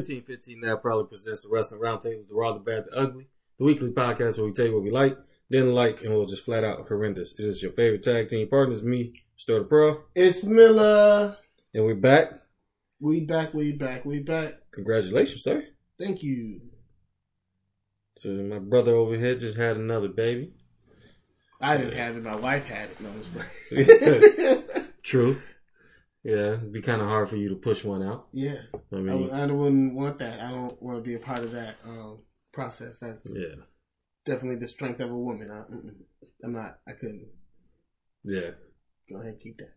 1515 now probably presents the Wrestling Roundtables, the Raw, the Bad, the Ugly, the weekly podcast where we tell you what we like, didn't like, and we'll just flat out horrendous. This is your favorite tag team partners, me, Star the Pro, It's Miller. and we're back. We back, we back, we back. Congratulations, sir. Thank you. So my brother over here just had another baby. I didn't have it, my wife had it. No, it's. True. Yeah, it'd be kind of hard for you to push one out. yeah. I I, mean, would- I wouldn't want that. I don't want to be a part of that um, process. That's yeah, definitely the strength of a woman. I, I'm not, I couldn't. yeah. Go ahead, keep that.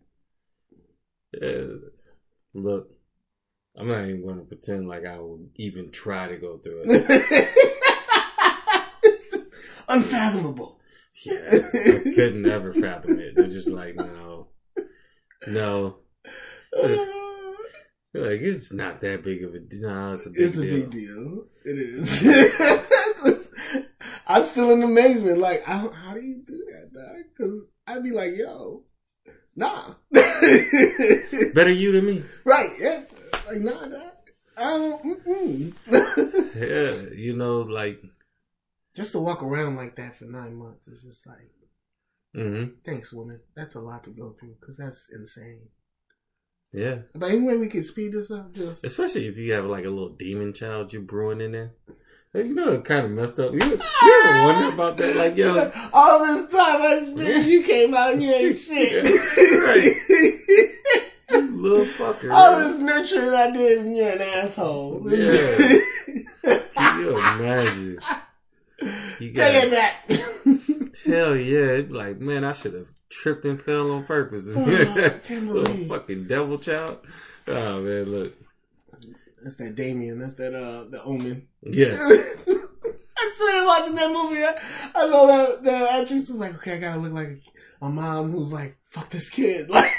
Yeah, look, I'm not even going to pretend like I would even try to go through it. it's unfathomable. yeah, I couldn't ever fathom it. They're just like, no, no. Like, it's not that big of a no, it's a big It's a deal. big deal. It is. I'm still in amazement. Like, I don't, how do you do that, dog? Because I'd be like, yo, nah. Better you than me. right? Yeah. Like, nah, dog. I don't. Mm-mm. Yeah, you know, like, just to walk around like that for nine months is just like, hmm thanks, woman. That's a lot to go through because that's insane. Yeah. But anyway, we can speed this up. Just Especially if you have like a little demon child you're brewing in there. You know, it kind of messed up. You, you ever wonder about that? Like, yo, all this time I spent, you came out and you ain't shit. little fucker. All man. this nurturing I did, and you're an asshole. Yeah. Can you imagine? You Take it got back. hell yeah! Like man, I should have tripped and fell on purpose. Oh, I can't Little believe. fucking devil child. Oh man, look. That's that Damien. That's that uh the Omen. Yeah, I swear, watching that movie, I, I know that the actress was like, "Okay, I gotta look like a mom who's like, fuck this kid." Like,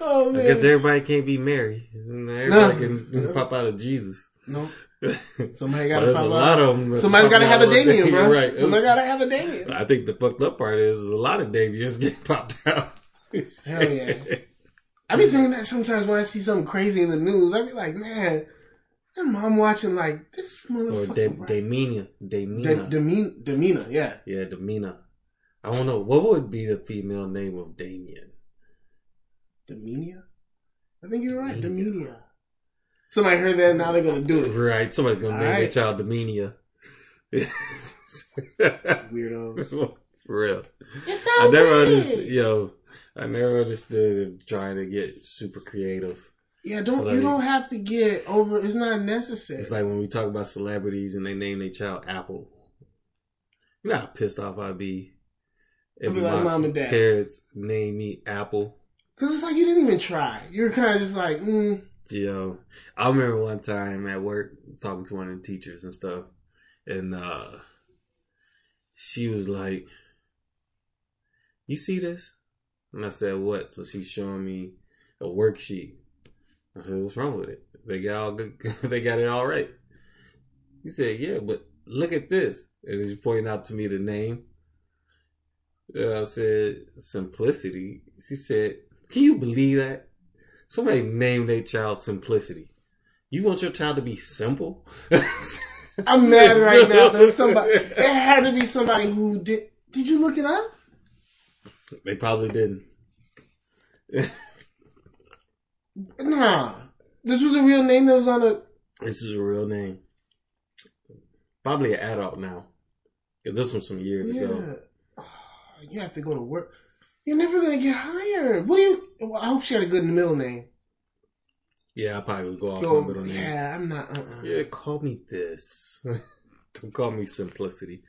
oh I guess everybody can't be Mary. Everybody No. can, can pop out of Jesus. no, somebody gotta there's pop a lot of them. Somebody gotta have a Damien, bro. Right. Somebody gotta have a Damien. I think the fucked up part is, is a lot of Damiens get popped out. Hell yeah. I be thinking that sometimes when I see something crazy in the news, I be like, man, and mom watching like this or motherfucker. De- right? Damina. De- demean- demeanor, yeah. yeah, Damina. I don't know. What would be the female name of Damien? Demeania? I think you're right. Demeania. Demeania. Somebody heard that, now they're gonna do it. Right. Somebody's going to name their Alright. child Damenia. Weirdos. For real. It's so I never weird. understood. Yo, I never understood trying to get super creative. Yeah, don't Like- you don't have to get over. It's not necessary. It's like when we talk about celebrities and they name their child Apple. You know how pissed off I'd be I'd if be like, my "Mom and Dad." parents name me Apple. Because it's like you didn't even try. You're kind of just like, mm, Yo, I remember one time at work talking to one of the teachers and stuff, and uh she was like, "You see this?" And I said, "What?" So she's showing me a worksheet. I said, "What's wrong with it? They got all good. they got it all right." He said, "Yeah, but look at this." And he's pointing out to me the name. And I said, "Simplicity." She said, "Can you believe that?" Somebody named their child Simplicity. You want your child to be simple? I'm mad right now. There's somebody. It had to be somebody who did. Did you look it up? They probably didn't. Nah. This was a real name that was on a. This is a real name. Probably an adult now. this was some years ago. Yeah. Oh, you have to go to work. You're never gonna get hired. What do you? Well, I hope she had a good middle name. Yeah, I probably would go off Go, my middle name. yeah, I'm not. Uh-uh. Yeah, call me this. Don't call me Simplicity.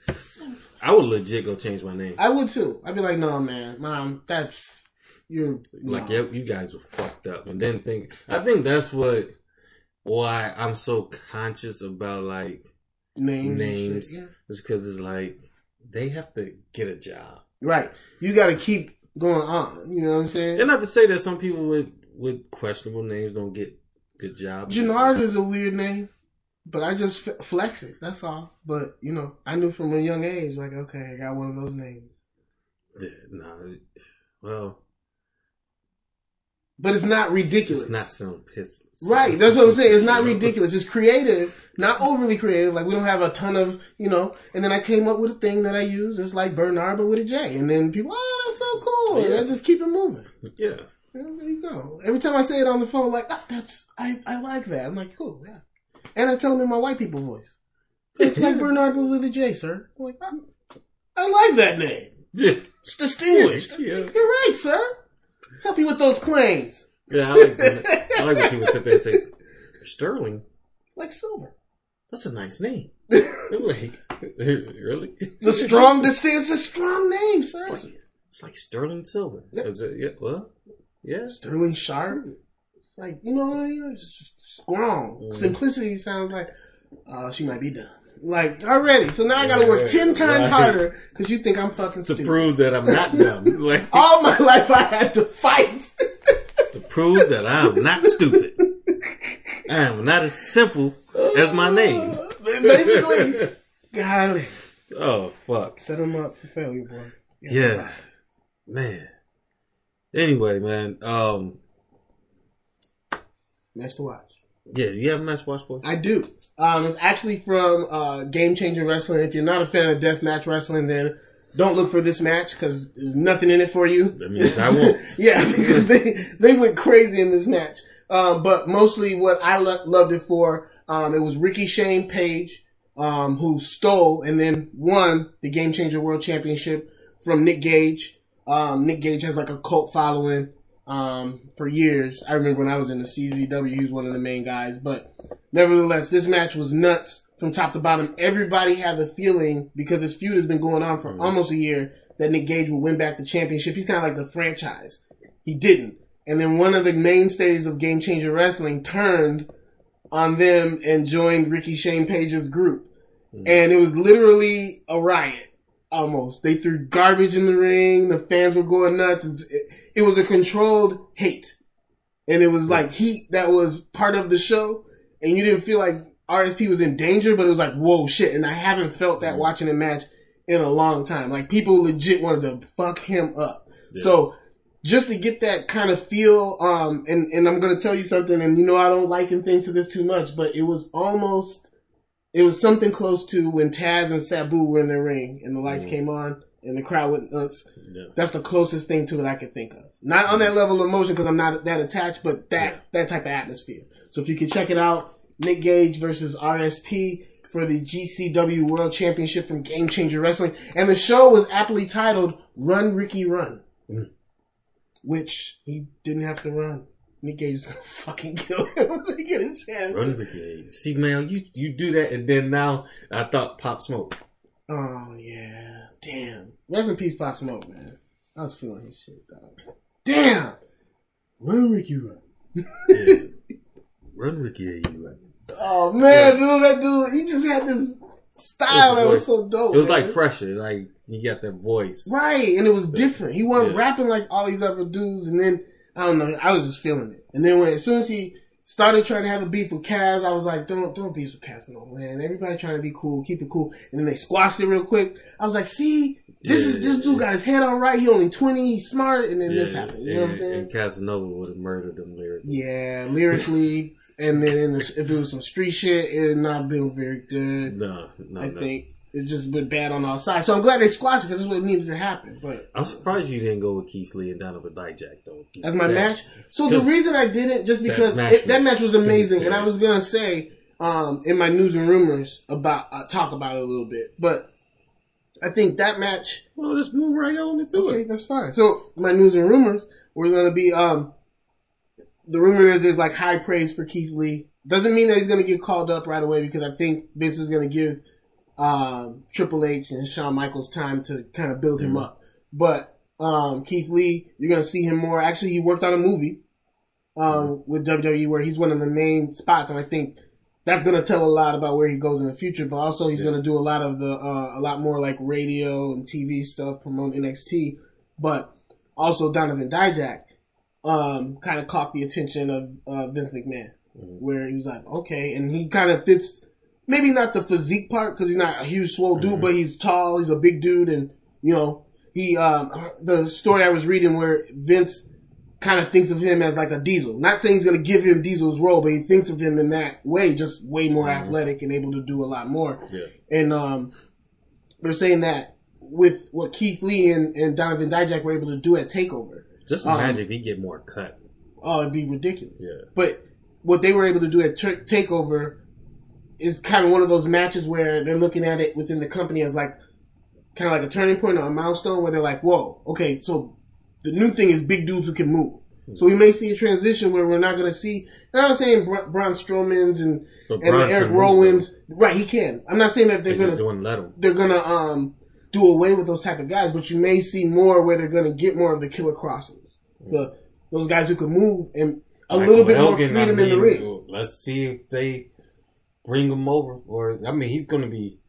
I would legit go change my name. I would too. I'd be like, no, man, mom, that's you're Like, no. yeah, you guys were fucked up. And then think, I think that's what, why I'm so conscious about like names. names. shit, yeah. It's because it's like they have to get a job. Right. You got to keep going on. You know what I'm saying? And not to say that some people with with questionable names don't get good jobs. Jannard is a weird name, but I just f- flex it. That's all. But you know, I knew from a young age, like, okay, I got one of those names. Yeah, nah, well, but it's not ridiculous. It's not so piss. Right, that's what I'm saying. It's not ridiculous. It's creative, not overly creative. Like we don't have a ton of, you know. And then I came up with a thing that I use. It's like Bernard, but with a J. And then people, oh, so cool. And I just keep it moving. Yeah. Yeah, there you go. Every time I say it on the phone, like ah, that's I, I like that. I'm like, cool, yeah. And I tell them in my white people voice. It's like Bernard a J, sir. I'm like, ah, I like that name. Yeah. It's distinguished. Yeah. You're right, sir. Help you with those claims. Yeah, I like, that. I like when people sit there and say, Sterling, Like silver. that's a nice name. Like, really? The strong distinct it's a strong name, It's sir. like, it's like Sterling Silver. Yeah. Is it, yeah, well, yeah. Sterling Sharp. It's like, you know, you know, just strong. Mhm. Simplicity sounds like, uh, she might be done. Like, already. So now I gotta work 10 times right. harder because you think I'm fucking stupid. To stupid. prove that I'm not dumb. Like, All my life I had to fight. to prove that I'm not stupid. I am not as simple as my name. Basically, golly. oh, fuck. Set him up for failure, boy. Yeah. Man. Anyway, man. Um, Nice to watch. yeah, you have a match to watch for? I do. Um, it's actually from uh, Game Changer Wrestling. If you're not a fan of deathmatch wrestling, then don't look for this match because there's nothing in it for you. That means I won't. yeah, because they they went crazy in this match. Um, but mostly what I lo- loved it for, um, it was Ricky Shane Page, um, who stole and then won the Game Changer World Championship from Nick Gage. Um, Nick Gage has like a cult following, um, for years. I remember when I was in the CZW, he was one of the main guys, but nevertheless, this match was nuts from top to bottom. Everybody had the feeling because this feud has been going on for almost a year that Nick Gage would win back the championship. He's kind of like the franchise. He didn't. And then one of the mainstays of Game Changer Wrestling turned on them and joined Ricky Shane Page's group. And it was literally a riot. Almost. They threw garbage in the ring. The fans were going nuts. It, it was a controlled hate. And it was like heat that was part of the show. And you didn't feel like RSP was in danger, but it was like, whoa, shit. And I haven't felt that watching a match in a long time. Like people legit wanted to fuck him up. Yeah. So just to get that kind of feel, um, and, and I'm going to tell you something, and you know, I don't liken things to this too much, but it was almost, it was something close to when Taz and Sabu were in the ring and the lights Mm. came on and the crowd went nuts. Yeah. That's the closest thing to it I could think of. Not on that level of emotion because I'm not that attached, but that, Yeah. that type of atmosphere. So if you can check it out, Nick Gage versus RSP for the GCW World Championship from Game Changer Wrestling. And the show was aptly titled Run Ricky Run. Mm. Which he didn't have to run. Nick Gage is gonna fucking kill him when he get a chance. Run Brigade. See, man, you you do that, and then now I thought Pop Smoke. Oh yeah. Damn. Rest in peace, Pop Smoke, man. I was feeling his shit, dog. Damn! Run Ricky Run. Yeah. Run Ricky, you right. Oh man, dude, that dude, he just had this style that was so dope. It was man. like fresher, like you got that voice. Right, and it was different. He wasn't Yeah. rapping like all these other dudes, and then I don't know. I was just feeling it. And then when as soon as he started trying to have a beef with Kaz, I was like, don't don't beef with Kaz no man. Everybody trying to be cool, keep it cool. And then they squashed it real quick. I was like, see, this is this dude got his head on right. He only twenty, he's smart, and then Yeah, this happened. You know what I'm saying? And Casanova would have murdered him lyrically. Yeah, lyrically, and then in the, if it was some street shit, it had not been very good. No, no, I no. think it's just been bad on all sides. So I'm glad they squashed it because this is what needed to happen. But I'm surprised you didn't go with Keith Lee and Donovan Dijak though. as my That- match, so the reason I didn't just because match it, that match was amazing, and I was gonna say um, in my news and rumors about uh, talk about it a little bit, but I think that match Well, let's move right on into it. Okay, it. that's fine. So my news and rumors were gonna be um the rumor is there's like high praise for Keith Lee. Doesn't mean that he's gonna get called up right away because I think Vince is gonna give um Triple H and Shawn Michaels time to kind of build him Mhm. up. But um Keith Lee, you're gonna see him more. Actually he worked on a movie um with WWE where he's one of the main spots and I think that's gonna tell a lot about where he goes in the future, but also he's Yeah. gonna do a lot of the uh, a lot more like radio and TV stuff, promote NXT. But also Donovan Dijak um, kind of caught the attention of uh, Vince McMahon, Mhm. where he was like, okay, and he kind of fits maybe not the physique part because he's not a huge swole dude, Mhm. but he's tall, he's a big dude, and you know he um, the story I was reading where Vince kind of thinks of him as like a Diesel. Not saying he's going to give him Diesel's role, but he thinks of him in that way, just way more Mhm. athletic and able to do a lot more. Yeah. And um, they're saying that with what Keith Lee and, and Donovan Dijak were able to do at Takeover, Just Um, imagine if he get more cut. oh, it'd be ridiculous. Yeah. But what they were able to do at Tur- Takeover is kind of one of those matches where they're looking at it within the company as like kind of like a turning point or a milestone where they're like, whoa, okay, so the new thing is big dudes who can move. So we may see a transition where we're not going to see. And I'm not saying Bra- Braun Strowman's and and the Eric Rowans, right? He can. I'm not saying that They they're let him. they're gonna um do away with those type of guys, but you may see more where they're gonna get more of the Killer Krosses, the those guys who can move and a Michael little bit more freedom I in the ring. Let's see if they bring him over for. I mean, he's going to be.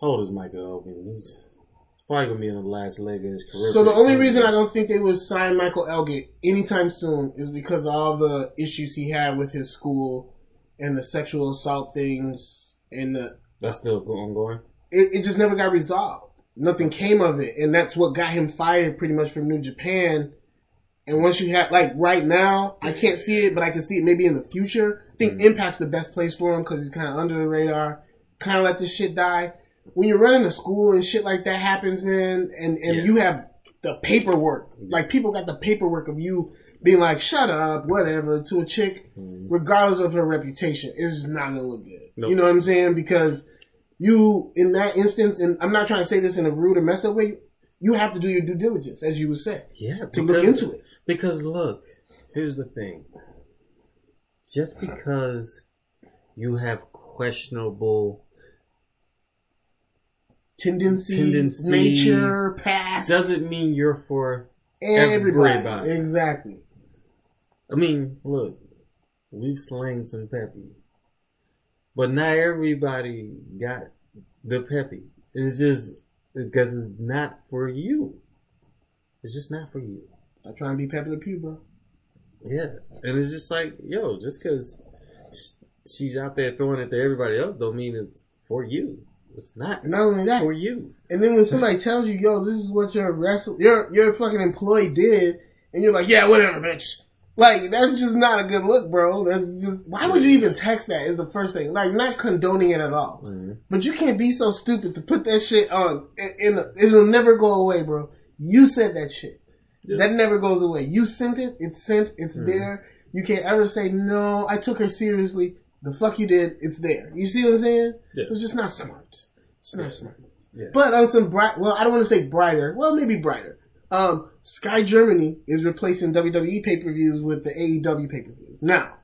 How old is Michael oh, Elgin? He's, he's probably going to be in the last leg of his career. So the only reason I don't think they would sign Michael Elgin anytime soon is because of all the issues he had with his school and the sexual assault things and the that's still ongoing. it, it just never got resolved. Nothing came of it, and that's what got him fired pretty much from New Japan. And once you have like right now, I can't see it, but I can see it maybe in the future. I think mm. Impact's the best place for him because he's kind of under the radar. Kind of let this shit die. When you're running a school and shit like that happens, man, and and Yes. you have the paperwork, like people got the paperwork of you being like, "Shut up," whatever, to a chick, mm. regardless of her reputation, it's just not gonna look good. Nope. You know what I'm saying? Because you in that instance, and I'm not trying to say this in a rude or messed up way. You have to do your due diligence, as you would say, Yeah, to look into it. Because look, here's the thing. Just because you have questionable Tendencies, Tendencies nature, past, doesn't mean you're for. everybody. everybody. Exactly. I mean, look, we've slanged some peppy, but not everybody got the peppy. It's just because it's not for you. It's just not for you. I'm trying to be Pepe Le Pew, bro. Yeah, and it's just like, yo, just because she's out there throwing it to everybody else, don't mean it's for you. It's not not only that, for you. and then when somebody tells you, "Yo, this is what your wrestle your your fucking employee did," and you're like, "Yeah, whatever, bitch." Like that's just not a good look, bro. That's just why would you even text that? Is the first thing. Like not condoning it at all, Mhm. but you can't be so stupid to put that shit on. In, in it'll never go away, bro. You said that shit. Yeah. That never goes away. You sent it. It's sent. It's Mhm. there. You can't ever say no. I took her seriously. The fuck you did. It's there. You see what I'm saying? Yeah. It's just not smart. It's not Yeah. smart. Yeah. But on some bright, well, I don't want to say brighter. Well, maybe brighter. Um, Sky Germany is replacing WWE pay per views with the AEW pay per views. Now,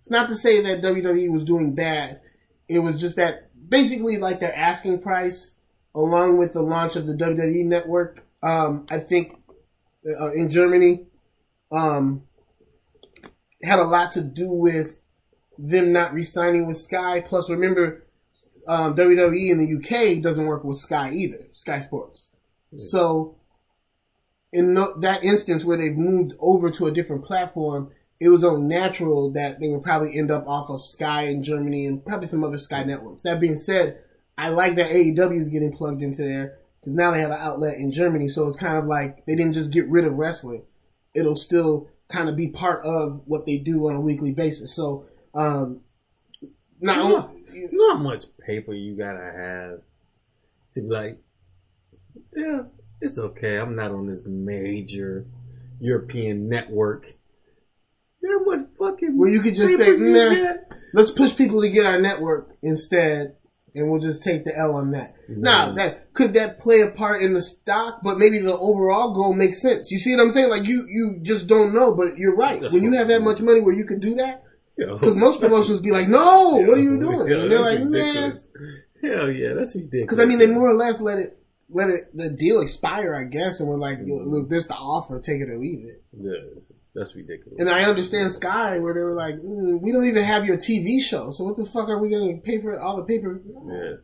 it's not to say that WWE was doing bad. It was just that basically, like their asking price, along with the launch of the WWE network, um, I think uh, in Germany, um, had a lot to do with them not re-signing with Sky. Plus, remember, um, WWE in the UK doesn't work with Sky either, Sky Sports. So, in no, that instance where they've moved over to a different platform, it was only natural that they would probably end up off of Sky in Germany and probably some other Sky networks. That being said, I like that AEW is getting plugged into there because now they have an outlet in Germany. So it's kind of like they didn't just get rid of wrestling; it'll still kind of be part of what they do on a weekly basis. So, um, not You know how much paper you gotta have to be like, yeah, it's okay. I'm not on this major European network. You know how much fucking Well, you could just say, you nah. let's push people to get our network instead, and we'll just take the L on that. Now, that could that play a part in the stock, but maybe the overall goal makes sense. You see what I'm saying? Like you, you just don't know, but you're right. That's when you have that much money where you could do that, because most promotions be like, "No, what are you doing?" yo, and they're like, "Man," Hell yeah, that's ridiculous. because I mean, they more or less let it let it the deal expire, I guess, and we're like, Yo, "Look, this the offer, take it or leave it." Yeah, that's ridiculous. And I understand Sky where they were like, mm, "We don't even have your TV show, so what the fuck are we going to pay for all the paper?" yeah,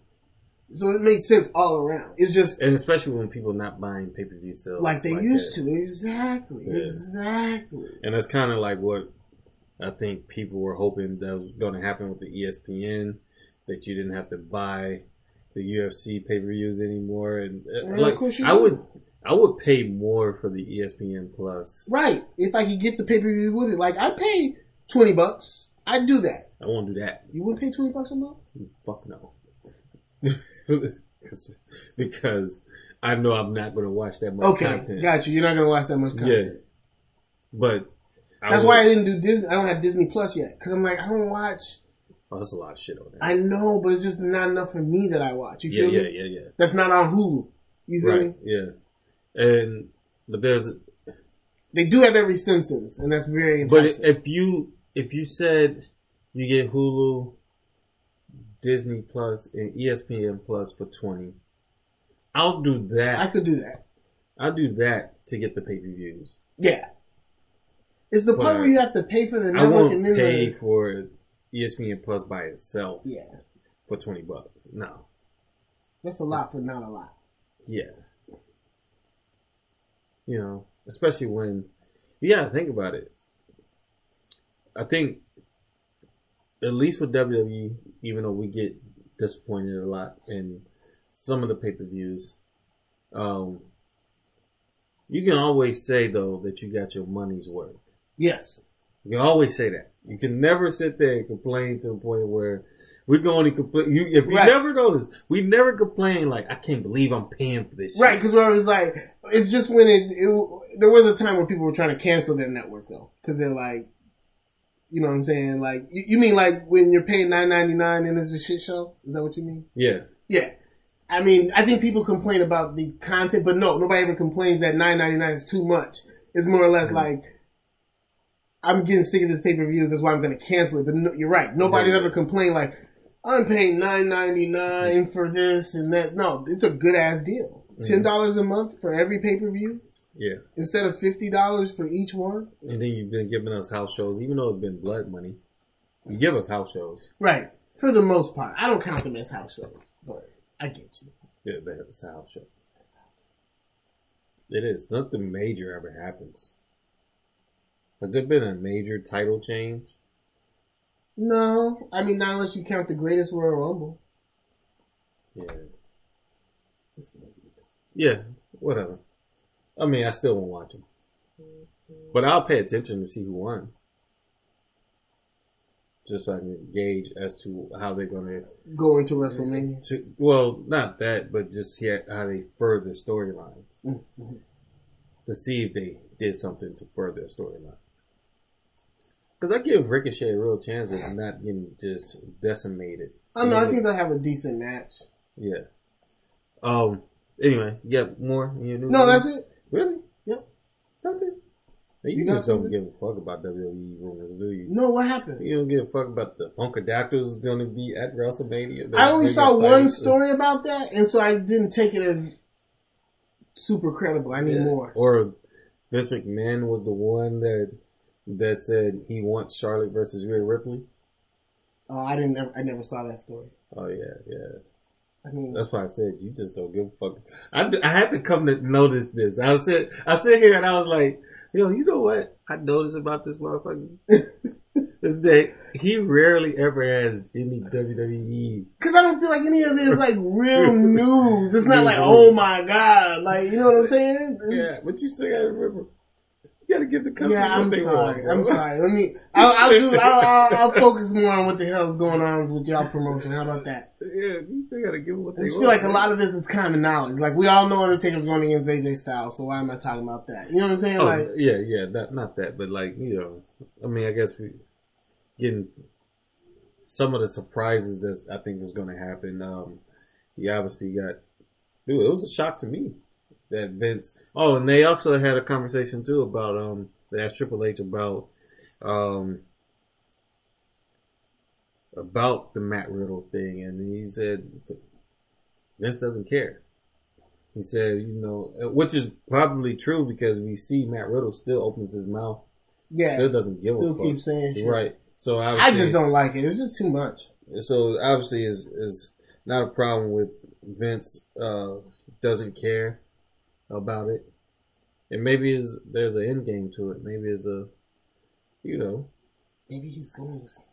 So it makes sense all around. It's just and especially when people not buying pay per view sales like they used that. to. Exactly. Yeah. Exactly. And that's kind of like what I think people were hoping that was going to happen with the ESPN, that you didn't have to buy the UFC pay per views anymore. And uh, Yeah, of like, course you I would, I would pay more for the ESPN Plus. Right. If I could get the pay per view with it, like I pay twenty bucks. I'd do that. I won't do that. You wouldn't pay twenty bucks a month? Fuck no. because I know I'm not going to watch that much Okay, content. got you. You're not gonna watch that much content. Yeah. But I That's would- why I didn't do Disney. I don't have Disney Plus yet because I'm like I don't watch. Oh, that's a lot of shit on there. I know, but it's just not enough for me that I watch. You feel yeah, me? Yeah, yeah, yeah. That's not on Hulu. You feel Right. me? Yeah. And but there's They do have every Simpsons, and that's very but if you if you said you get Hulu, Disney Plus, and ESPN Plus for twenty, I'll do that. I could do that. I'll do that to get the pay per views. Yeah. It's the part where you have to pay for the I network won't and then pay the, for ESPN Plus by itself yeah. for twenty bucks. No. That's a lot for not a lot. Yeah. You know, especially when, yeah, think about it. I think, at least with WWE, even though we get disappointed a lot in some of the pay per views, um, you can always say though that you got your money's worth. Yes. You can always say that. You can never sit there and complain to the point where we can only complain. You, if you Right. never notice, we never complain like, I can't believe I'm paying for this. shit." Right, because it was like, it's just when it, it, there was a time where people were trying to cancel their network though, because they're like, you know what I'm saying? Like, you, you mean like when you're paying nine ninety nine and it's a shit show? Is that what you mean? Yeah. Yeah. I mean, I think people complain about the content, but no, nobody ever complains that nine ninety nine is too much. It's more or less Mm-hmm. like, I'm getting sick of this pay per views. That's why I'm going to cancel it. But no, you're right. Nobody's Yeah. ever complained like, I'm paying nine ninety nine for this and that. No, it's a good ass deal. Mm-hmm. Ten dollars a month for every pay per view Yeah. instead of fifty dollars for each one. And then you've been giving us house shows, even though it's been blood money. You give us house shows. Right. For the most part, I don't count them as house shows, but I get you. Yeah, that's a house show. It is. Nothing major ever happens. Has there been a major title change? No, I mean not unless you count the greatest Royal Rumble. Yeah. Yeah, whatever. I mean, I still won't watch them. But I'll pay attention to see who won. Just so I can gauge as to how they're going to Go into WrestleMania. to well, not that, but just see how they further storylines Mhm. to see if they did something to further a storyline. Because I give Ricochet a real chance of not getting just decimated. I know. I think they'll have a decent match. Yeah. Um. Anyway, you got more? in your news? No, that's it. Really? Yep. Nothing. You, You just don't give a fuck about WWE rumors, do you? No, what happened? You don't give a fuck about the Funkadactyls going to be at WrestleMania. I only saw one story about that, and so I didn't take it as super credible. I need Yeah. more. Or Vince McMahon was the one that that said he wants Charlotte versus Rhea Ripley. Oh, I didn't. Never, I never saw that story. Oh yeah, yeah. I mean, That's why I said you just don't give a fuck. I, I had to come to notice this. I said I sit here and I was like, yo, you know what? I noticed about this motherfucker is that he rarely ever has any WWE. because I don't feel like any of it is like real news. It's not like, oh my god, like you know what I'm saying? Yeah, but you still gotta remember. You gotta give the customer Yeah, what I'm they sorry. want. bro. I'm sorry. Let me. I'll, I'll do. I'll, I'll, I'll focus more on what the hell's going on with y'all promotion. How about that? Yeah, you still gotta give them what I they just want. feel like a lot of this is common knowledge. Like we all know Undertaker's going against AJ Styles, so why am I talking about that? You know what I'm saying? Oh, Like, yeah, yeah, that, not that, but like you know, I mean, I guess we getting some of the surprises that I think is going to happen. Um, you obviously got, dude, it was a shock to me that Vince. Oh, and they also had a conversation too about um, they asked Triple H about um about the Matt Riddle thing, and he said Vince doesn't care. He said, you know, which is probably true because we see Matt Riddle still opens his mouth, yeah, still doesn't give still a fuck. keep saying shit. Right. So I just don't like it. It's just too much. So obviously, is is not a problem with Vince. Uh, doesn't care about it, and maybe is there's an end game to it. Maybe it's a, you know, Maybe he's going. somewhere.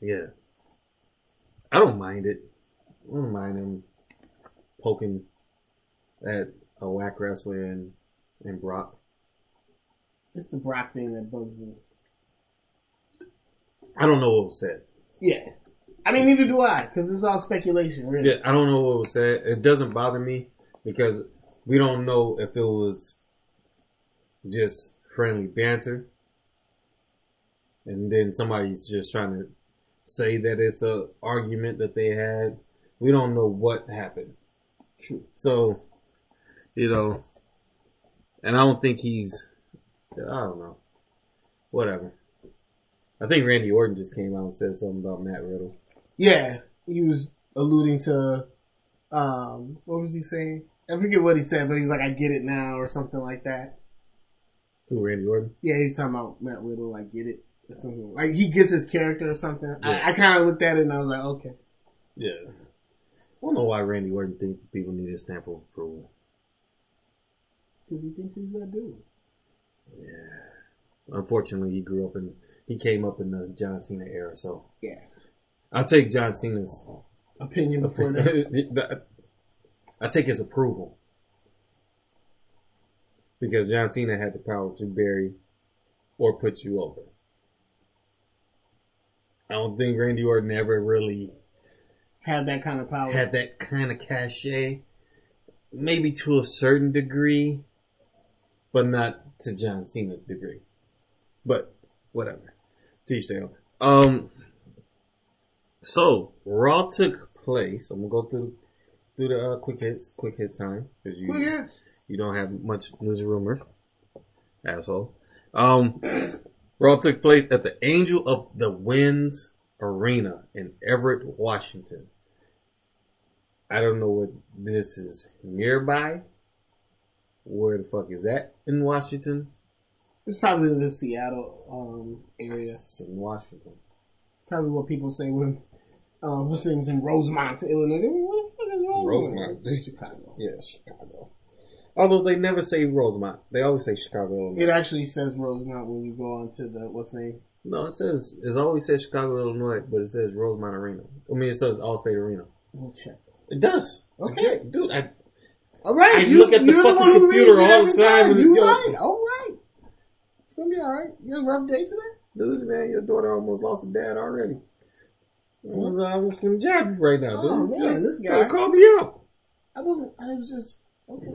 yeah. I don't mind it. I don't mind him poking at a whack wrestler and, in Brock. It's the Brock thing that bugs me. I don't know what was said. Yeah. I mean, neither do I, because it's all speculation, really. Yeah, I don't know what was said. It doesn't bother me because we don't know if it was just friendly banter, and then somebody's just trying to say that it's a argument that they had. We don't know what happened. So, you know, and I don't think he's. I don't know. Whatever. I think Randy Orton just came out and said something about Matt Riddle. Yeah, he was alluding to, um, what was he saying? I forget what he said, but he's like, I get it now, or something like that. Who, Randy Orton? Yeah, he was talking about Matt Riddle, I get it. Or something. Like, he gets his character or something. Yeah. I, I kind of looked at it and I was like, okay. Yeah. I don't know why Randy Orton thinks people need a stamp of approval. Because he thinks he's that dude. Yeah. Unfortunately, he grew up in, he came up in the John Cena era, so. Yeah. I'll take John Cena's. Opinion before that. I take his approval. Because John Cena had the power to bury or put you over. I don't think Randy Orton ever really had that kind of power. had that kind of cachet. Maybe to a certain degree, but not to John Cena's degree. But whatever. Teach their own. Um. So Raw took place. I'm gonna go through through the uh, quick hits, quick hits time because you Quick hits. you don't have much news and rumors, asshole. Um, Raw took place at the Angel of the Winds Arena in Everett, Washington. I don't know what this is nearby. Where the fuck is that in Washington? It's probably in the Seattle um, area. It's in Washington. Probably what people say when um, name's in Rosemont, Illinois. They, Rosemont? Chicago. Yeah, Chicago. Although they never say Rosemont, they always say Chicago. It actually says Rosemont when you go onto the what's name. No, it says it's always says Chicago, Illinois, but it says Rosemont Arena. I mean, it says Allstate Arena. We'll check. It does. Okay. dude. I All right, I you, look at the fucking one who computer all the time and it You right? All right. It's gonna be all right. You had a rough day today. Dude, man, your daughter almost lost her dad already. I was, I was from jab right now, dude. Oh, man, this Trying to guy. call me out. I wasn't. I was just okay.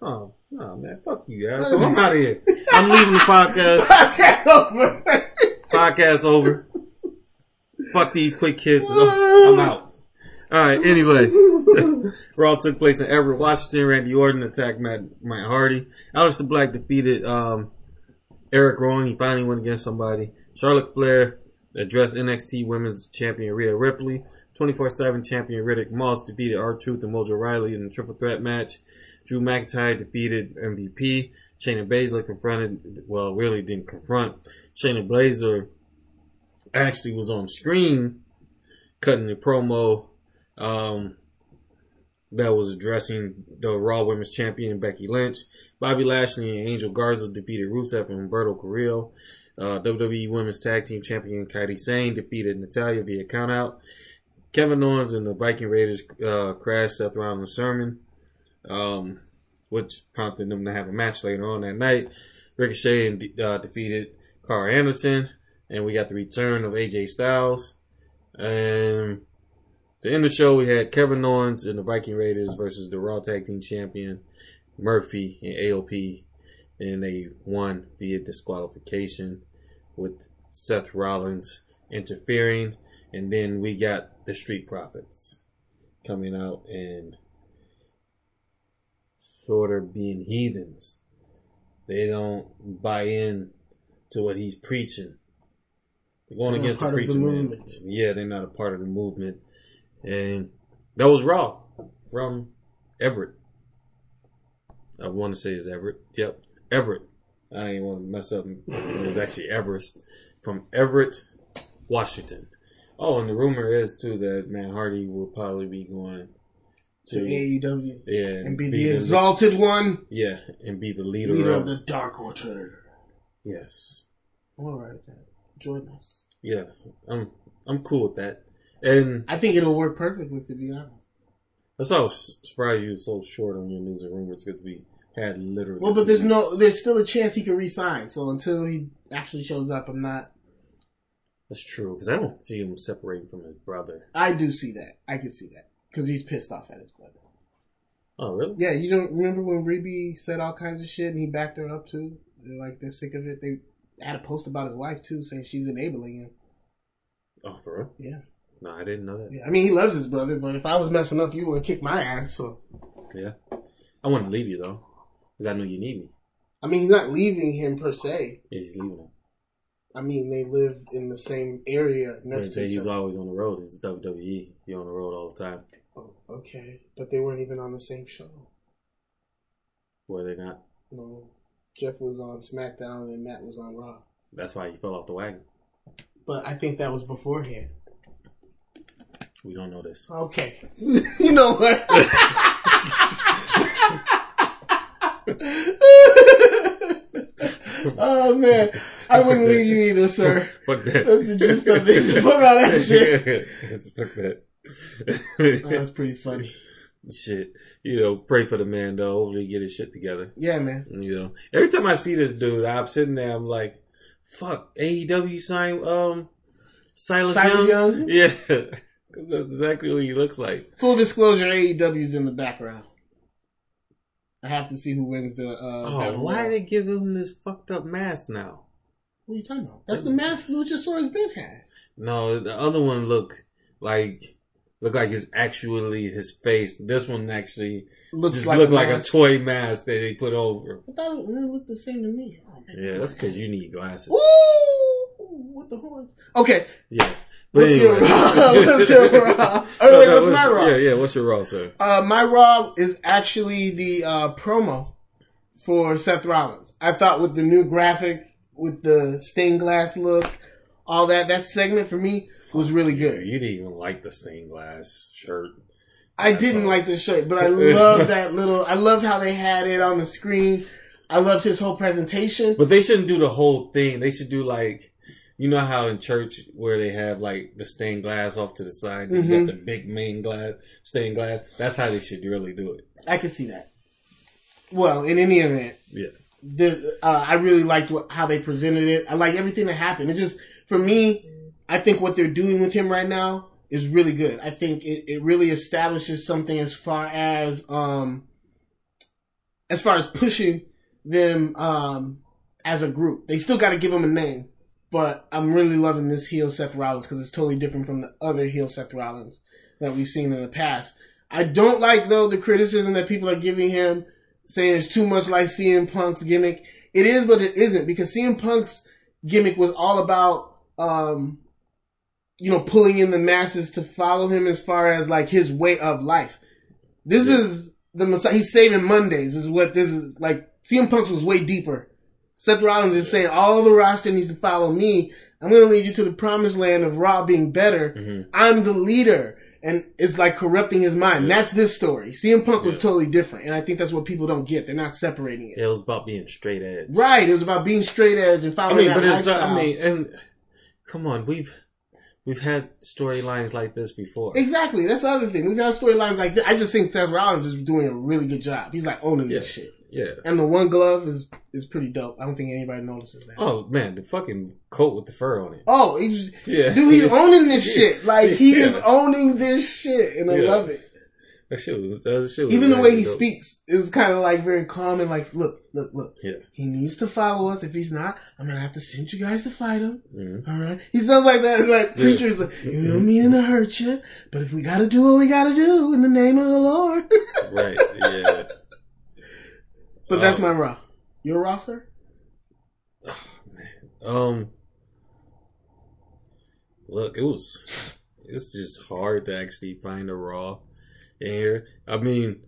Oh, no, man. Fuck you, asshole. I'm out of here. I'm leaving the podcast. Podcast over. Podcast over. Fuck these quick hits. I'm out. All right. Anyway, Raw took place in Everett, Washington. Randy Orton attacked Matt, Matt Hardy. Aleister Black defeated um, Eric Rowan. He finally went against somebody. Charlotte Flair addressed NXT Women's Champion Rhea Ripley. 24/7 Champion Riddick Moss defeated R-Truth and Mojo Rawley in a triple threat match. Drew McIntyre defeated MVP. Shayna Baszler confronted, well, really didn't confront. Shayna Baszler actually was on screen cutting the promo um, that was addressing the Raw Women's Champion Becky Lynch. Bobby Lashley and Angel Garza defeated Rusev and Humberto Carrillo. Uh, WWE Women's Tag Team Champion Kairi Sane defeated Natalya via countout. Kevin Owens and the Viking Raiders uh, crashed Seth Rollins' sermon, um, which prompted them to have a match later on that night. Ricochet and, uh, defeated Karl Anderson, and we got the return of AJ Styles. And to end the show, we had Kevin Owens and the Viking Raiders versus the Raw Tag Team Champion Murphy and AOP, and they won via disqualification with Seth Rollins interfering, and then we got the Street Profits coming out and sort of being heathens. They don't buy in to what he's preaching. They're going They're against the of the man. movement. Yeah, they're not a part of the movement, and that was Raw from Everett. I want to say is Everett. Yep, Everett. I ain't want to mess up. It was actually Everest from Everett, Washington. Oh, and the rumor is too that Matt Hardy will probably be going To to AEW yeah and be the exalted one, yeah and be the leader, leader of, of the Dark Order. yes All right, then. join us. yeah I'm I'm cool with that and I think it'll work perfectly, to be honest. That's why I was surprised you were so short on your news and rumors because we had literally. Well, but there's no, there's still a chance he can resign. So until he actually shows up, I'm not. That's true because I don't see him separating from his brother. I do see that. I can see that because he's pissed off at his brother. Oh, really? Yeah, you don't remember when Reby said all kinds of shit and he backed her up too. They're like they're sick of it. They had a post about his wife too, saying she's enabling him. Oh, for real? Yeah, No, I didn't know that. yeah. I mean, he loves his brother, but if I was messing up, you would kick my ass. So Yeah. I wouldn't leave you though because I know you need me. I mean, he's not leaving him per se. Yeah, he's leaving him. I mean, they live in the same area next to each he's other. always on the road. He's WWE. He's on the road all the time. Oh, okay, but they weren't even on the same show. Were they not? No, Jeff was on SmackDown and Matt was on Raw. That's why he fell off the wagon. But I think that was beforehand. We don't know this. Okay. you know what? oh man. I wouldn't leave you either, sir. Fuck that. That's the gist of it. Fuck all that shit. Fuck that. Oh, that's pretty funny. Shit. You know, pray for the man though. Hopefully he get his shit together. Yeah, man. You know, every time I see this dude, I'm sitting there. I'm like, "Fuck, AEW sign um Silas, Silas Young? Young? Yeah, that's exactly what he looks like. Full disclosure, AEW's in the background. I have to see who wins the uh Oh, why royal. they give him this fucked up mask now? What are you talking about? That's the mask Luchasaurus Ben had. No, the other one looked like looked like it's actually his face. This one actually Looks just like looked a like a toy mask that they put over. I thought it really looked the same to me. Oh, man. Yeah, that's because you need glasses. Ooh, with the horns. Okay, Yeah. What's your raw? What's your raw? Oh, wait, No, no, what's my raw? Yeah, yeah. What's your raw, sir? Uh, my raw is actually the uh, promo for Seth Rollins. I thought with the new graphic, with the stained glass look, all that, that segment for me was really good. You didn't even like the stained glass shirt. I didn't like the shirt, but I love that little. I loved how they had it on the screen. I loved his whole presentation. But they shouldn't do the whole thing. They should do like, you know how in church where they have like the stained glass off to the side, you Mhm. got the big main glass, stained glass. That's how they should really do it. I can see that. Well, in any event, Yeah. the uh, I really liked what, how they presented it. I like everything that happened. It just for me, I think what they're doing with him right now is really good. I think it, it really establishes something as far as um as far as pushing them um as a group. They still got to give him a name, but I'm really loving this heel Seth Rollins because it's totally different from the other heel Seth Rollins that we've seen in the past. I don't like though the criticism that people are giving him saying it's too much like CM Punk's gimmick. It is, but it isn't because CM Punk's gimmick was all about, um, you know, pulling in the masses to follow him as far as like his way of life. This Yeah. is the Messiah. He's saving Mondays is what this is like. CM Punk's was way deeper. Seth Rollins is saying all the roster needs to follow me. I'm going to lead you to the promised land of Raw being better. hmm I'm the leader. And it's like corrupting his mind. Yeah. That's this story. CM Punk was Yeah. totally different. And I think that's what people don't get. They're not separating it. It was about being straight edge. Right. It was about being straight edge and I following mean, that but it's lifestyle. I mean, and come on, we've we've had storylines like this before. exactly. That's the other thing. We've had storylines like this. I just think Seth Rollins is doing a really good job. He's like owning this shit. Yeah. And the one glove is, is pretty dope. I don't think anybody notices that. Oh man, the fucking coat with the fur on it. Oh, he's, Yeah. dude, he's owning this shit. Like, he Yeah. is owning this shit. And I Yeah. love it. That shit was that shit was Even the way he dope. speaks is kind of like very calm and like, look, look, look. Yeah. He needs to follow us. If he's not, I'm gonna have to send you guys to fight him. Mhm. All right. He sounds like that, like Yeah. preachers. Like, you know, meaning to hurt you, but if we got to do what we got to do in the name of the Lord. Right. Yeah. But that's Um, my raw. Your raw, sir? Um, look, it was. It's just hard to actually find a raw in here. I mean,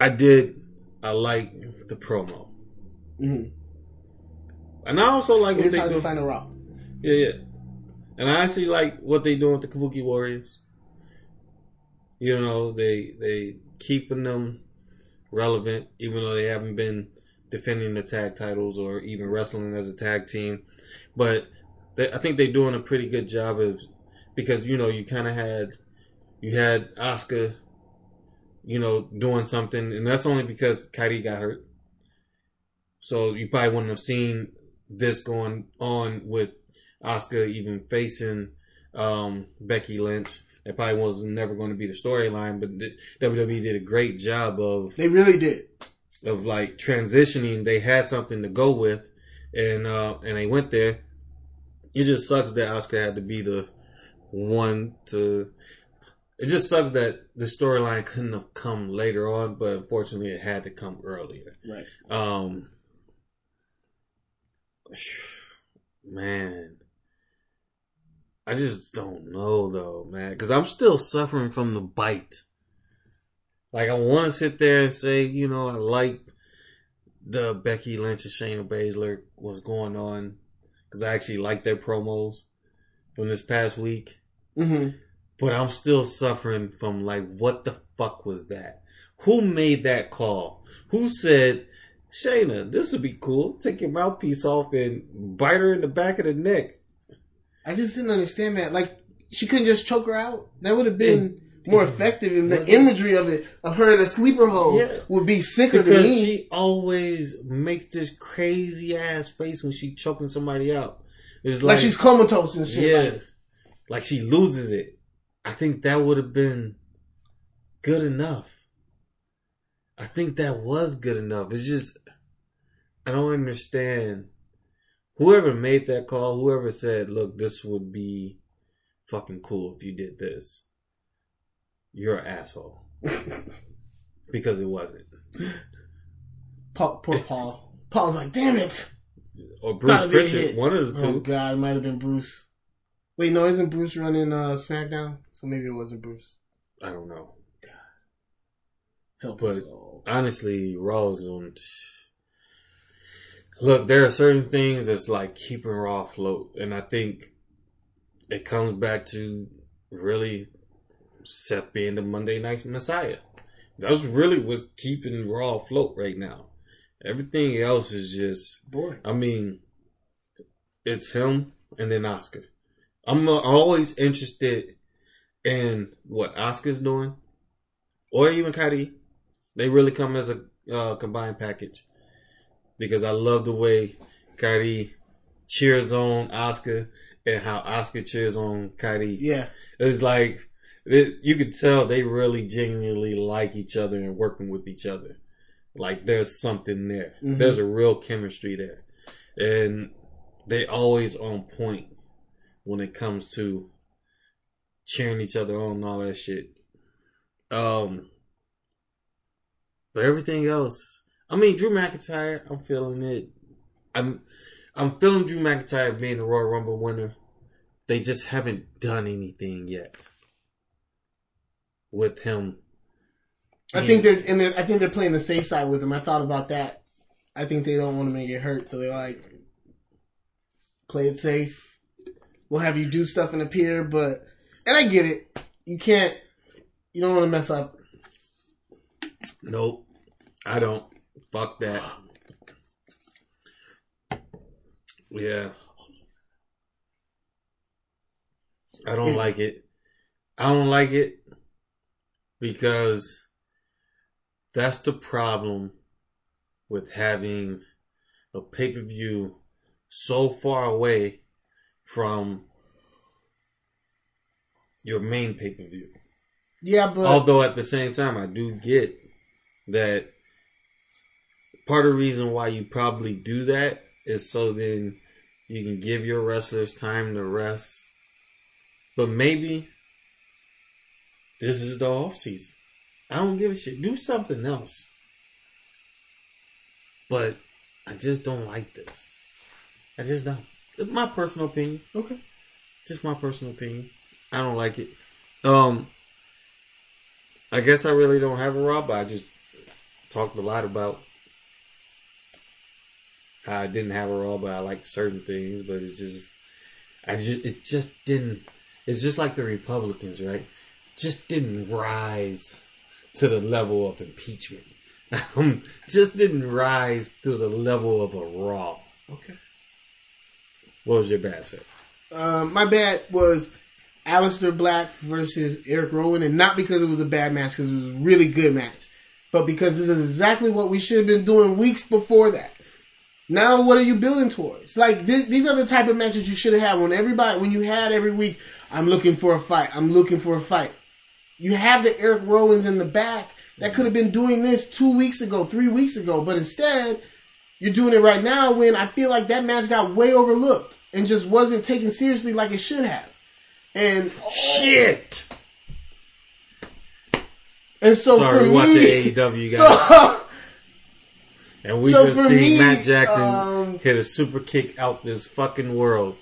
I did. I like the promo, Mm-hmm. and I also like It what is they hard do. to find a raw. Yeah, yeah. And I actually like what they doing with the Kabuki Warriors. You know, they they keeping them relevant, even though they haven't been defending the tag titles or even wrestling as a tag team. But they, I think they're doing a pretty good job of because you know you kind of had you had Asuka, you know, doing something, and that's only because Kairi got hurt. So you probably wouldn't have seen this going on with Asuka even facing um, Becky Lynch. It probably was never going to be the storyline, but the, WWE did a great job of They really did. of like transitioning. They had something to go with, and uh, and they went there. It just sucks that Asuka had to be the one to. It just sucks that the storyline couldn't have come later on, but unfortunately, it had to come earlier. Right. Um, man, I just don't know though, man, because I'm still suffering from the bite. Like I want to sit there and say, you know, I like the Becky Lynch and Shayna Baszler what's going on because I actually like their promos from this past week, hmm but I'm still suffering from like, what the fuck was that? Who made that call? Who said, Shayna, this would be cool. Take your mouthpiece off and bite her in the back of the neck. I just didn't understand that. Like, she couldn't just choke her out. That would have been more effective, and the imagery of it, of her in a sleeper hold, Yeah. would be sicker to Because me. she always makes this crazy ass face when she choking somebody out. It's like, like, she's comatose and shit. yeah, Like, like she loses it. I think that would have been good enough. I think that was good enough. It's just I don't understand. Whoever made that call, whoever said, "Look, this would be fucking cool if you did this," you're an asshole because it wasn't. Paul, poor Paul. Paul's like, damn it. Or Bruce Gotta Prichard, one of the Oh two. god, it might have been Bruce. Wait, no, isn't Bruce running uh, SmackDown? So maybe it wasn't Bruce. I don't know. Help But- us all. honestly, Raw is on. Look, there are certain things that's like keeping Raw afloat, and I think it comes back to really Seth being the Monday Night's Messiah. That's really what's keeping Raw afloat right now. Everything else is just, Boy. I mean, it's him and then Asuka. I'm uh, always interested in what Asuka's doing, or even Kairi. They really come as a uh, combined package because I love the way Kairi cheers on Asuka and how Asuka cheers on Kairi. Yeah. It's like it, you could tell they really genuinely like each other and working with each other. Like there's something there. Mhm. There's a real chemistry there, and they always on point when it comes to cheering each other on and all that shit. Um, but everything else, I mean, Drew McIntyre, I'm feeling it. I'm, I'm feeling Drew McIntyre being the Royal Rumble winner. They just haven't done anything yet with him. I think they're and they're, I think they're playing the safe side with him. I thought about that. I think they don't want to make it hurt, so they're like, play it safe. We'll have you do stuff and appear, but and I get it. You can't. You don't want to mess up. Nope, I don't. Fuck that. Yeah. I don't like it. I don't like it because that's the problem with having a pay per view so far away from your main pay per view. Yeah, but Although at the same time, I do get that part of the reason why you probably do that is so then you can give your wrestlers time to rest. But maybe this is the off season. I don't give a shit. Do something else. But I just don't like this. I just don't. It's my personal opinion. okay. Just my personal opinion. I don't like it. Um, I guess I really don't have a raw, but I just talked a lot about I didn't have a raw, but I liked certain things. But it just, I just, it just didn't. It's just like the Republicans, right? Just didn't rise to the level of impeachment. Um, just didn't rise to the level of a raw. Okay. What was your bad, set? Um, my bad was Aleister Black versus Eric Rowan, and not because it was a bad match, because it was a really good match, but because this is exactly what we should have been doing weeks before that. Now, what are you building towards? Like th- these are the type of matches you should have had when everybody, when you had every week. I'm looking for a fight. I'm looking for a fight. You have the Eric Rowans in the back that mm-hmm. could have been doing this two weeks ago, three weeks ago, but instead you're doing it right now when I feel like that match got way overlooked and just wasn't taken seriously like it should have. And oh. Shit. and so Sorry, for me, watching AEW, guys. so and we so just see Matt Jackson um, hit a super kick out this fucking world.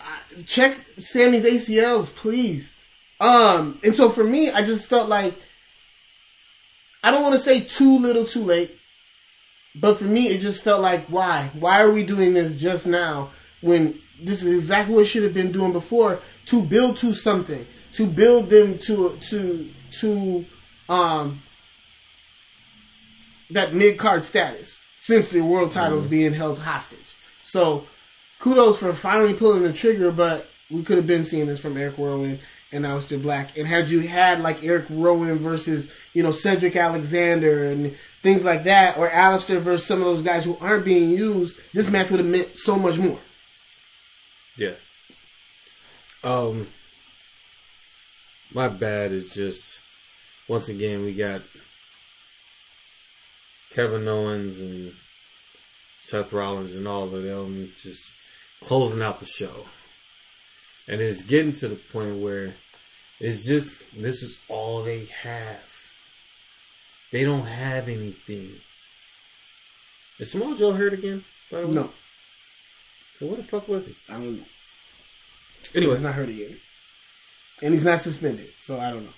check Sammy's ACLs, please. Um, and so for me, I just felt like I don't want to say too little, too late, but for me, it just felt like why? Why are we doing this just now when this is exactly what should have been doing before to build to something, to build them to to to um that mid card status since the world title is being held hostage. So kudos for finally pulling the trigger, but we could have been seeing this from Eric Rowan and Aleister Black. And had you had like Eric Rowan versus, you know, Cedric Alexander and things like that, or Aleister versus some of those guys who aren't being used, this match would have meant so much more. Yeah. Um, my bad is just once again we got Kevin Owens and Seth Rollins and all of them just closing out the show, and it's getting to the point where it's just this is all they have. They don't have anything. Is Samoa Joe hurt again? By the way? No, So what the fuck was he? I don't know. Anyway, He's not hurt again. And he's not suspended, so I don't know.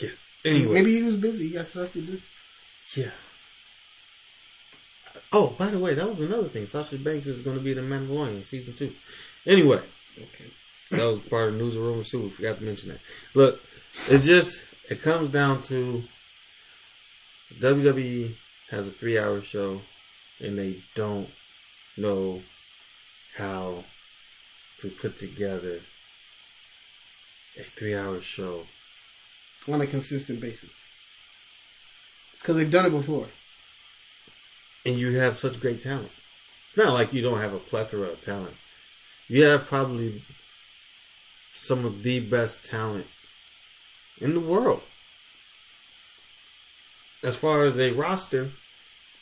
yeah. Anyway, Maybe he was busy. He got stuff to do. Yeah. Oh, by the way, that was another thing. Sasha Banks is going to be the Mandalorian season two. Anyway, Okay. that was part of news and rumors too. We forgot to mention that. Look, it just it comes down to WWE has a three hour show and they don't know how to put together a three hour show. On a consistent basis. Because they've done it before. and you have such great talent. It's not like you don't have a plethora of talent. You have probably some of the best talent in the world. As far as a roster,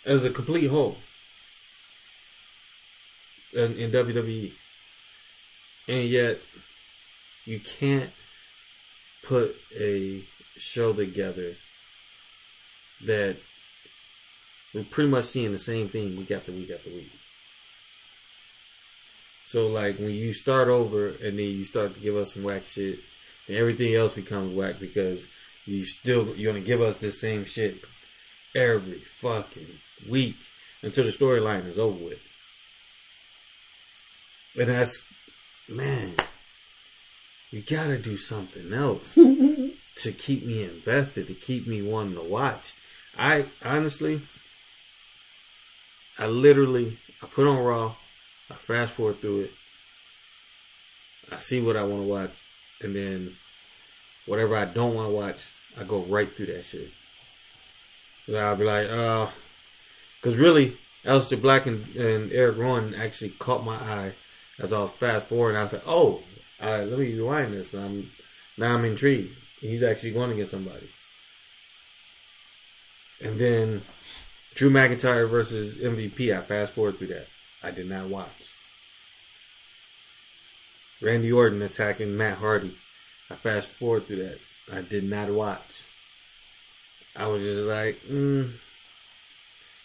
as a complete whole in, in WWE. And yet, you can't put a show together that we're pretty much seeing the same thing week after week after week. So like when you start over and then you start to give us some whack shit, and everything else becomes whack because you still you're gonna give us the same shit every fucking week until the storyline is over with. And that's man, you gotta do something else to keep me invested, to keep me wanting to watch. I honestly, I literally, I put on Raw, I fast forward through it, I see what I want to watch, and then whatever I don't want to watch, I go right through that shit. Cause I'll be like, uh, cause really, Aleister Black and, and Eric Rowan actually caught my eye as I was fast forwarding. I was like, oh, all right, let me rewind this. I'm now I'm intrigued. He's actually going to get somebody. And then Drew McIntyre versus MVP. I fast forward through that. I did not watch. Randy Orton attacking Matt Hardy. I fast forward through that. I did not watch. I was just like, mm,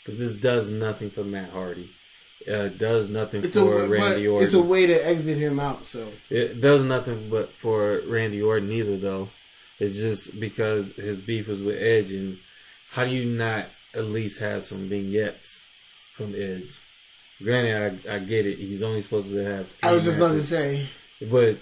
because this does nothing for Matt Hardy. Uh, it does nothing It's a, for but Randy Orton. it's a way to exit him out, so. It does nothing but for Randy Orton either, though. It's just because his beef was with Edge, and how do you not at least have some vignettes from Edge? Granted, I, I get it. He's only supposed to have. I was just about to say, but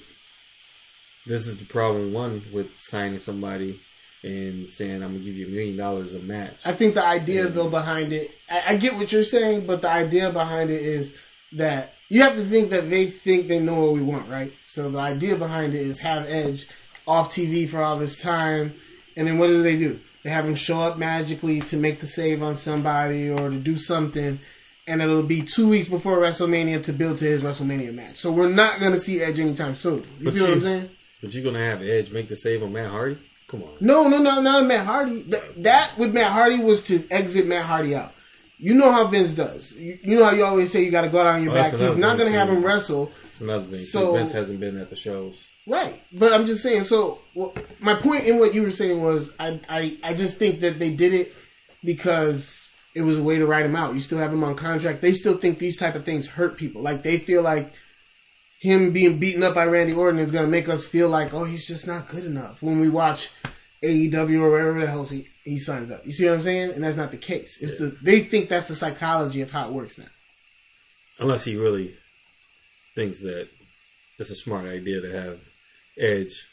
this is the problem. One with signing somebody and saying I'm gonna give you a million dollars a match. I think the idea though behind it, I, I get what you're saying, but the idea behind it is that you have to think that they think they know what we want, right? So the idea behind it is have Edge off TV for all this time, and then what do they do? They have him show up magically to make the save on somebody or to do something, and it'll be two weeks before WrestleMania to build to his WrestleMania match. So we're not gonna see Edge anytime soon. You But feel what you- I'm saying? But you're gonna have Edge make the save on Matt Hardy? Come on. No, no, no, not Matt Hardy. Th- that with Matt Hardy was to exit Matt Hardy out. You know how Vince does. You, you know how you always say you got to go out on your Oh, back. He's not going to have him wrestle. It's another thing. So, Vince hasn't been at the shows. Right. But I'm just saying, so well, my point in what you were saying was I, I, I just think that they did it because it was a way to write him out. You still have him on contract. They still think these type of things hurt people. Like they feel like him being beaten up by Randy Orton is going to make us feel like, oh, he's just not good enough when we watch AEW or wherever the hell he, he signs up. You see what I'm saying? And that's not the case. It's the they think that's the psychology of how it works now. Unless he really thinks that it's a smart idea to have Edge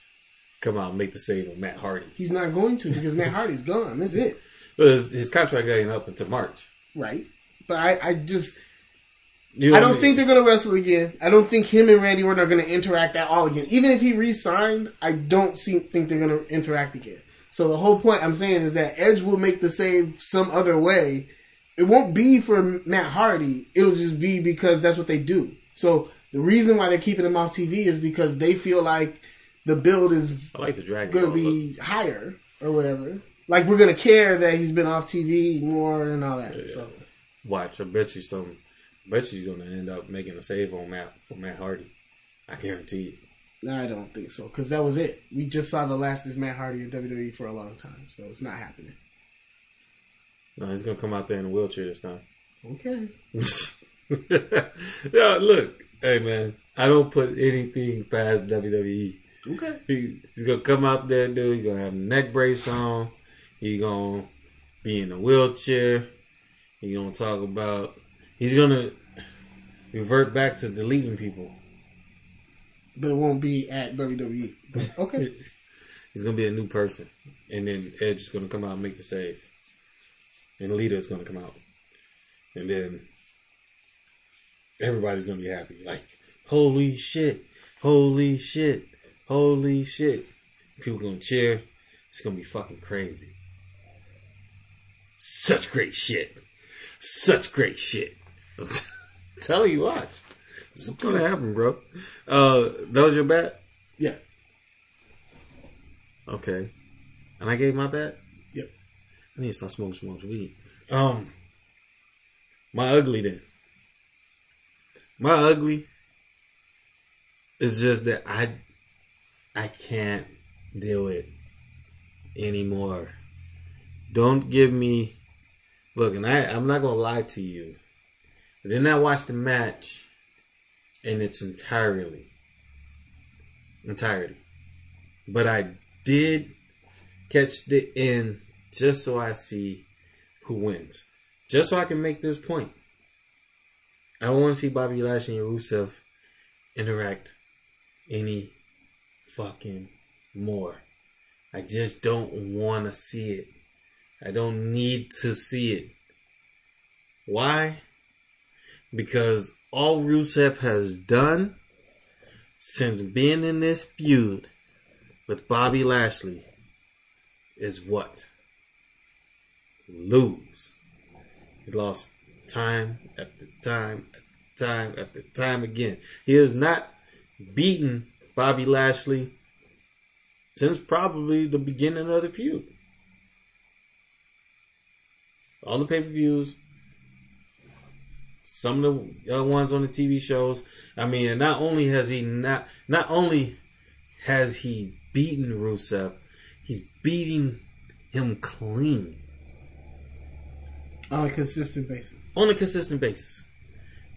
come out and make the save on Matt Hardy. He's not going to because Matt Hardy's gone. That's it. But his, his contract ain't up until March. Right. But I, I just You know I don't mean? think they're gonna wrestle again. I don't think him and Randy Orton are gonna interact at all again. Even if he re-signed, I don't see, think they're gonna interact again. So the whole point I'm saying is that Edge will make the save some other way. It won't be for Matt Hardy. It'll just be because that's what they do. So the reason why they're keeping him off TV is because they feel like the build is I like the Dragon going to Ball look. be higher or whatever. Like we're gonna care that he's been off TV more and all that. Yeah. So Watch, I bet you some. I bet you he's gonna end up making a save on Matt for Matt Hardy. I guarantee you. No, I don't think so because that was it. We just saw the last of Matt Hardy in WWE for a long time, so it's not happening. No, he's gonna come out there in a wheelchair this time. Okay. yeah, look, hey man, I don't put anything past WWE. Okay. He, he's gonna come out there, dude. He's gonna have a neck brace on. He's gonna be in a wheelchair. He's gonna talk about. He's gonna revert back to deleting people. But it won't be at WWE. Okay. He's gonna be a new person, and then Edge is gonna come out and make the save, and Lita is gonna come out, and then everybody's gonna be happy. Like, holy shit, holy shit, holy shit. People gonna cheer. It's gonna be fucking crazy. Such great shit. Such great shit. Tell you watch. It's gonna happen, bro. Uh, that was your bet. yeah. Okay. And I gave my bet? Yep. I need to start smoking some more weed. Um my ugly then. My ugly is just that I I can't do it anymore. Don't give me look and I, I'm not gonna lie to you. Then I did not watch the match in its entirely. Entirety. But I did catch the end just so I see who wins. Just so I can make this point. I don't want to see Bobby Lashley and Rusev interact any fucking more. I just don't want to see it. I don't need to see it. Why? Because all Rusev has done since being in this feud with Bobby Lashley is what? Lose. He's lost time after time after time after time again. He has not beaten Bobby Lashley since probably the beginning of the feud. All the pay per views, some of the uh, ones on the TV shows. I mean, not only has he not, not only has he beaten Rusev, he's beating him clean On a consistent basis. on a consistent basis.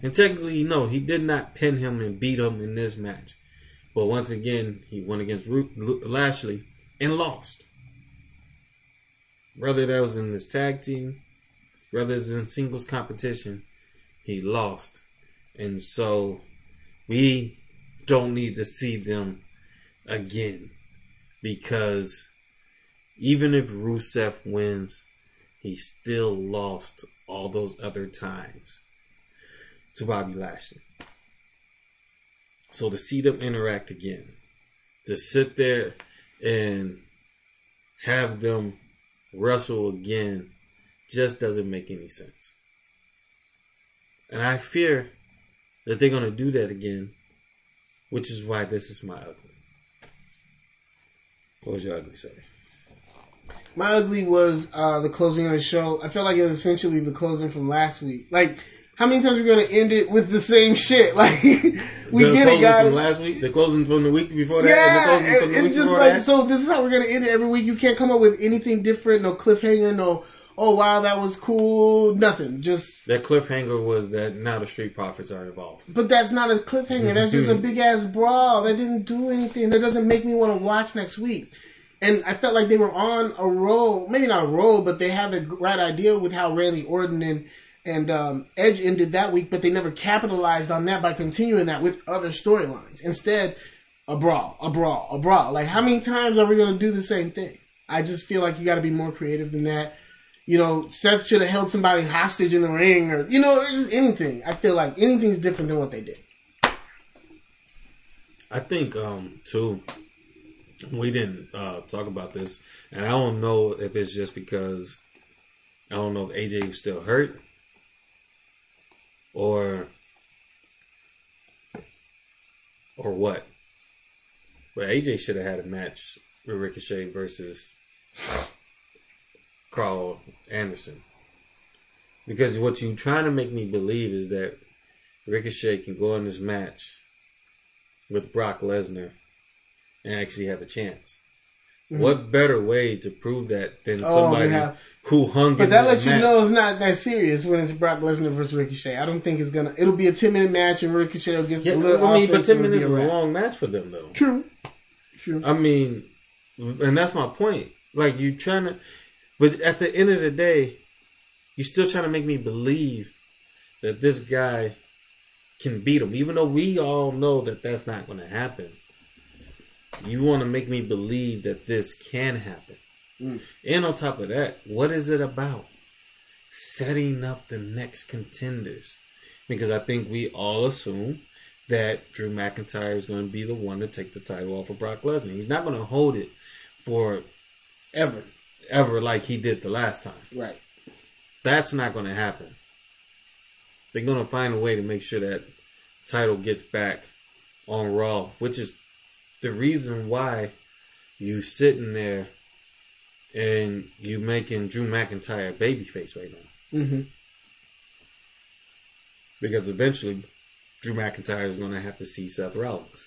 And technically, no, he did not pin him and beat him in this match. But once again, he went against Lashley and lost. Whether that was in this tag team, whether it's in singles competition, he lost. And so we don't need to see them again. Because even if Rusev wins, he still lost all those other times to Bobby Lashley. So to see them interact again, to sit there and have them wrestle again just doesn't make any sense. And I fear that they're going to do that again, which is why this is my ugly. What was your ugly sorry? My ugly was uh, the closing of the show. I felt like it was essentially the closing from last week. Like, how many times are we going to end it with the same shit? Like, we the get it, guys. From last week, the closing from the week before that, Yeah, and the closing from the it's week just like that. so. This is how we're gonna end it every week. You can't come up with anything different. No cliffhanger. No. Oh wow, that was cool. Nothing. Just. That cliffhanger was that now the Street Profits are involved. But that's not a cliffhanger. That's just a big ass brawl. That didn't do anything. That doesn't make me want to watch next week. And I felt like they were on a roll. Maybe not a roll, but they had the right idea with how Randy Orton and and um, Edge ended that week, but they never capitalized on that by continuing that with other storylines. Instead, a brawl, a brawl, a brawl. Like, how many times are we going to do the same thing? I just feel like you got to be more creative than that. You know, Seth should have held somebody hostage in the ring, or you know, just anything. I feel like anything's different than what they did. I think um too. We didn't uh, talk about this, and I don't know if it's just because I don't know if AJ was still hurt or or what. But AJ should have had a match with Ricochet versus Karl Anderson. Because what you're trying to make me believe is that Ricochet can go in this match with Brock Lesnar and actually have a chance. What better way to prove that than Mm-hmm. Oh, somebody yeah. who hung But that that lets you match? know it's not that serious when it's Brock Lesnar versus Ricochet. I don't think it's gonna. It'll be a ten minute match and Ricochet will get Yeah, a little. I mean, but ten and it'll be minutes is a long match for them, though. True. True. I mean, and that's my point. Like you're trying to, but at the end of the day, you're still trying to make me believe that this guy can beat him, even though we all know that that's not going to happen. You want to make me believe that this can happen. Mm. And on top of that, what is it about? Setting up the next contenders. Because I think we all assume that Drew McIntyre is going to be the one to take the title off of Brock Lesnar. He's not going to hold it for Ever. ever like he did the last time. Right. That's not going to happen. They're going to find a way to make sure that title gets back on Raw, which is the reason why you sitting there and you making Drew McIntyre babyface right now. Mm-hmm. Because eventually Drew McIntyre is going to have to see Seth Rollins.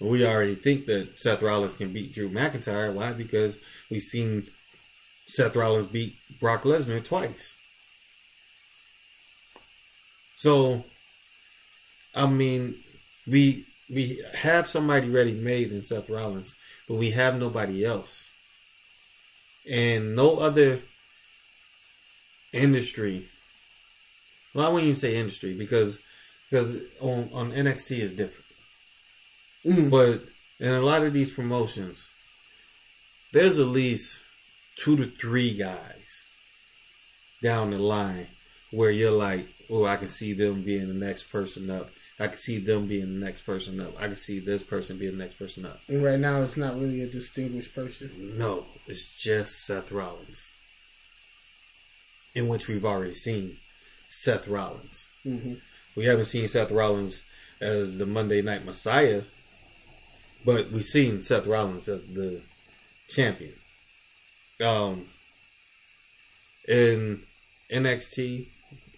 We already think that Seth Rollins can beat Drew McIntyre. Why? Because we've seen Seth Rollins beat Brock Lesnar twice. So, I mean, we we have somebody ready made in Seth Rollins, but we have nobody else, and no other industry. Well, I wouldn't even say industry because because on on NXT is different. Mm-hmm. But in a lot of these promotions, there's at least two to three guys down the line where you're like, oh, I can see them being the next person up. I can see them being the next person up. I can see this person being the next person up. And right now, it's not really a distinguished person. No, it's just Seth Rollins. In which we've already seen Seth Rollins. Mm-hmm. We haven't seen Seth Rollins as the Monday Night Messiah, but we've seen Seth Rollins as the champion. Um, in NXT,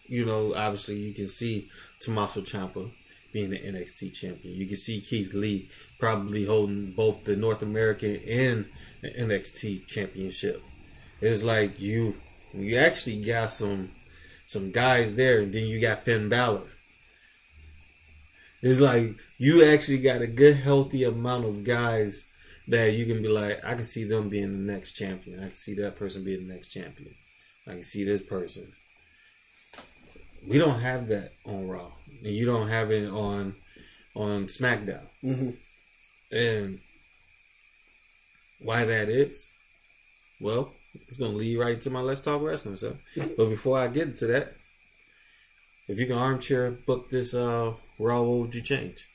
you know, obviously you can see Tommaso Ciampa being the NXT champion. You can see Keith Lee probably holding both the North American and the NXT championship. It's like you you actually got some some guys there, and then you got Finn Balor. It's like you actually got a good, healthy amount of guys that you can be like, I can see them being the next champion. I can see that person being the next champion. I can see this person. We don't have that on Raw, and you don't have it on on SmackDown. Mm-hmm. And why that is, well, it's gonna lead right to my Let's Talk Wrestling. So, but before I get into that, if you can armchair book this uh Raw, what would you change?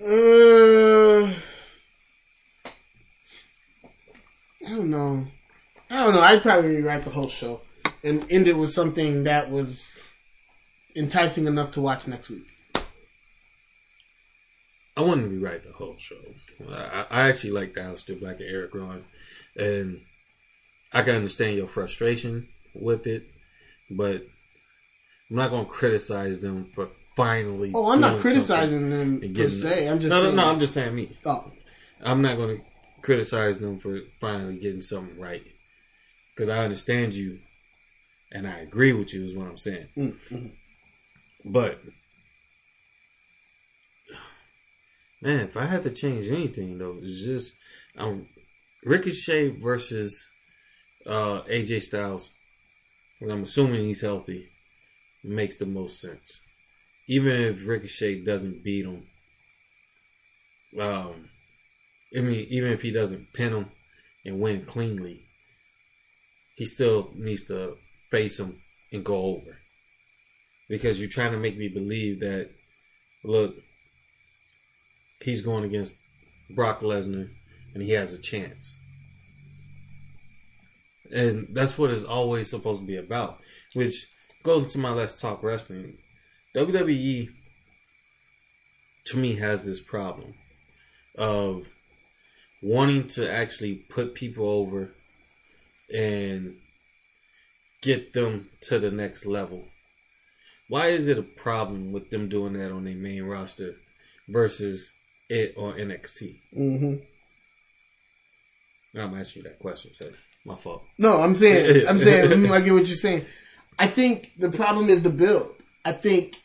Uh, I don't know. I don't know. I'd probably rewrite the whole show and end it with something that was enticing enough to watch next week. I wouldn't rewrite the whole show. I, I actually like the Aleister Black and Eric Rowan, and I can understand your frustration with it, but I'm not going to criticize them for finally. Oh, I'm not criticizing them per se. I'm just no, saying. no, no. I'm just saying me. oh, I'm not going to criticize them for finally getting something right because I understand you and I agree with you. Is what I'm saying. mm, mm. But man, if I had to change anything though, it's just um, Ricochet versus uh, AJ Styles. And I'm assuming he's healthy. Makes the most sense. Even if Ricochet doesn't beat him, um, I mean, even if he doesn't pin him and win cleanly, he still needs to face him and go over because you're trying to make me believe that look he's going against Brock Lesnar and he has a chance. And that's what it's always supposed to be about, which goes into my let's talk wrestling. WWE to me has this problem of wanting to actually put people over and get them to the next level why is it a problem with them doing that on their main roster versus it on NXT? hmm I'm asking you that question, so my fault. No, I'm saying, I'm saying, I get what you're saying. I think the problem is the build. I think,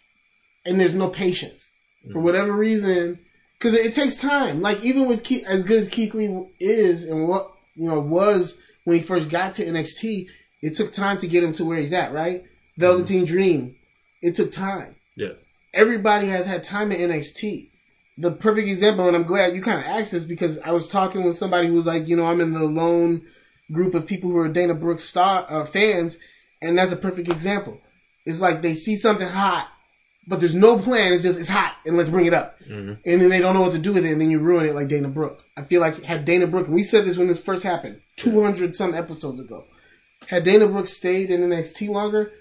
and there's no patience for Mm. whatever reason, because it, it takes time. Like even with Keith, as good as Keith Lee is, and what you know was when he first got to NXT, it took time to get him to where he's at. Right, Velveteen Dream, it took time. Yeah, everybody has had time at NXT. The perfect example, and I'm glad you kind of asked this because I was talking with somebody who was like, you know, I'm in the lone group of people who are Dana Brooks star uh, fans, and that's a perfect example. It's like they see something hot, but there's no plan. It's just it's hot, and let's bring it up, hmm and then they don't know what to do with it, and then you ruin it like Dana Brooke. I feel like had Dana Brooke, and we said this when this first happened, 200 some episodes ago, had Dana Brooke stayed in NXT longer,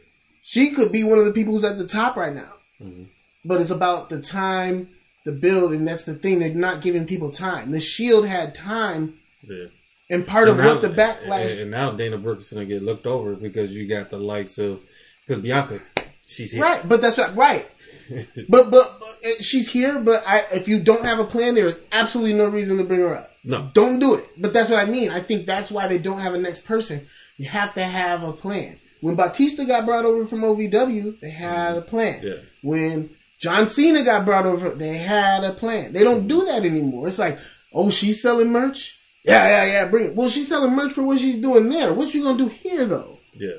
she could be one of the people who's at the top right now hmm but it's about the time, the build, and that's the thing. They're not giving people time. The Shield had time, yeah. and part of And now- what the backlash. and, and now Dana Brooks is gonna get looked over because you got the likes of because Bianca, she's here. right, but that's right. Right, but, but but she's here. But I, if you don't have a plan, there is absolutely no reason to bring her up. no, Don't do it. But that's what I mean. I think that's why they don't have a next person. You have to have a plan. When Batista got brought over from OVW, they had a plan. yeah, When John Cena got brought over, they had a plan. They don't do that anymore. It's like, oh, she's selling merch? Yeah, yeah, yeah, bring it. Well, she's selling merch for what she's doing there. What you gonna do here though? yeah,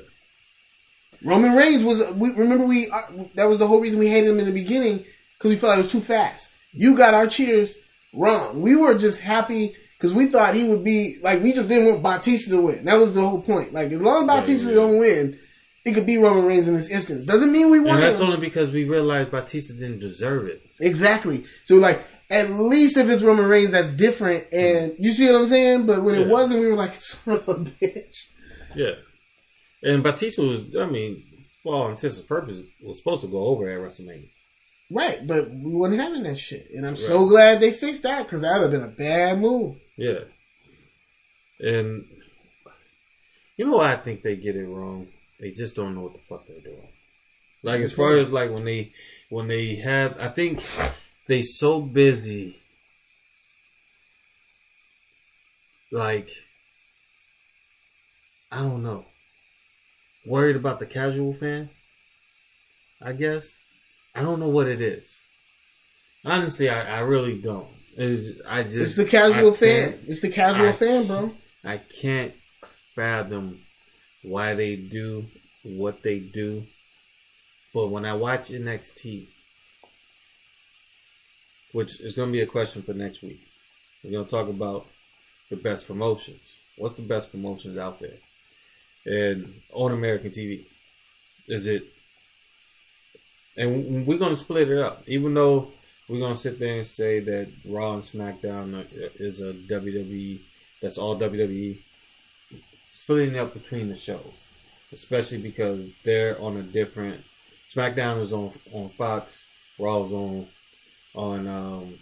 Roman Reigns was, we remember we, uh, that was the whole reason we hated him in the beginning, because we felt like it was too fast. You got our cheers wrong. We were just happy because we thought he would be, like, we just didn't want Batista to win. That was the whole point. Like, as long as Batista yeah. don't win, it could be Roman Reigns in this instance. Doesn't mean we want and that's him. only because we realized Batista didn't deserve it. Exactly. So like, at least if it's Roman Reigns, that's different. And you see what I'm saying? But when it wasn't, we were like, son of a bitch. Yeah, and Batista was, I mean, for all intents and purposes, was supposed to go over at WrestleMania. Right. But we weren't having that shit. And I'm so glad they fixed that because that would have been a bad move. Yeah. And you know why I think they get it wrong? They just don't know what the fuck they're doing. Like as far as like when they when they have I think they so busy like I don't know. Worried about the casual fan? I guess. I don't know what it is. Honestly, I, I really don't. Is I just It's the casual fan. It's the casual I- fan, bro. I can't fathom why they do what they do. But when I watch NXT, which is going to be a question for next week, we're going to talk about the best promotions. What's the best promotions out there? And on American TV, is it? And we're going to split it up, even though we're gonna sit there and say that Raw and SmackDown is a WWE that's all WWE, splitting up between the shows, especially because they're on a different. SmackDown is on on Fox, Raw's on on um,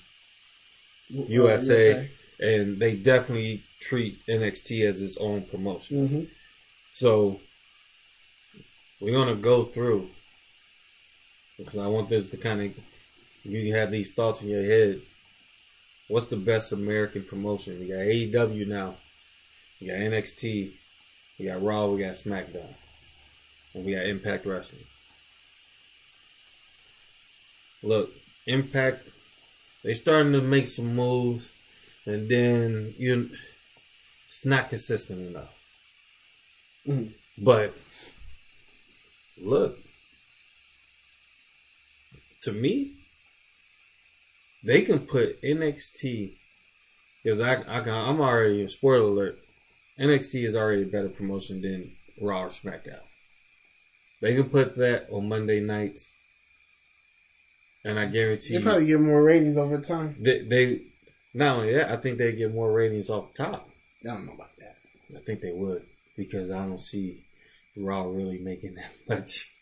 USA, and they definitely treat NXT as its own promotion. hmm So we're gonna go through because I want this to kind of you have these thoughts in your head. What's the best American promotion? We got AEW now. We got NXT. We got Raw. We got SmackDown. And we got Impact Wrestling. Look, Impact, they starting to make some moves, and then you, it's not consistent enough. Mhm. But look, to me, they can put NXT because I, I can, I'm already a spoiler alert. NXT is already a better promotion than Raw or SmackDown. They can put that on Monday nights, and I guarantee They probably get more ratings over time. they, they not only that, I think they get more ratings off the top. I don't know about that. I think they would because I don't see Raw really making that much.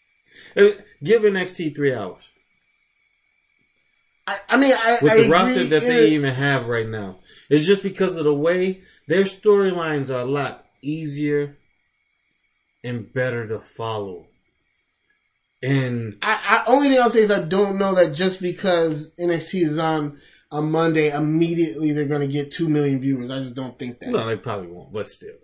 Give NXT three hours I, I mean, I with I the roster agree, that it- they even have right now. It's just because of the way their storylines are a lot easier and better to follow. And I, I only thing I'll say is I don't know that just because NXT is on a Monday, immediately they're going to get two million viewers. I just don't think that. no, they probably won't, but still,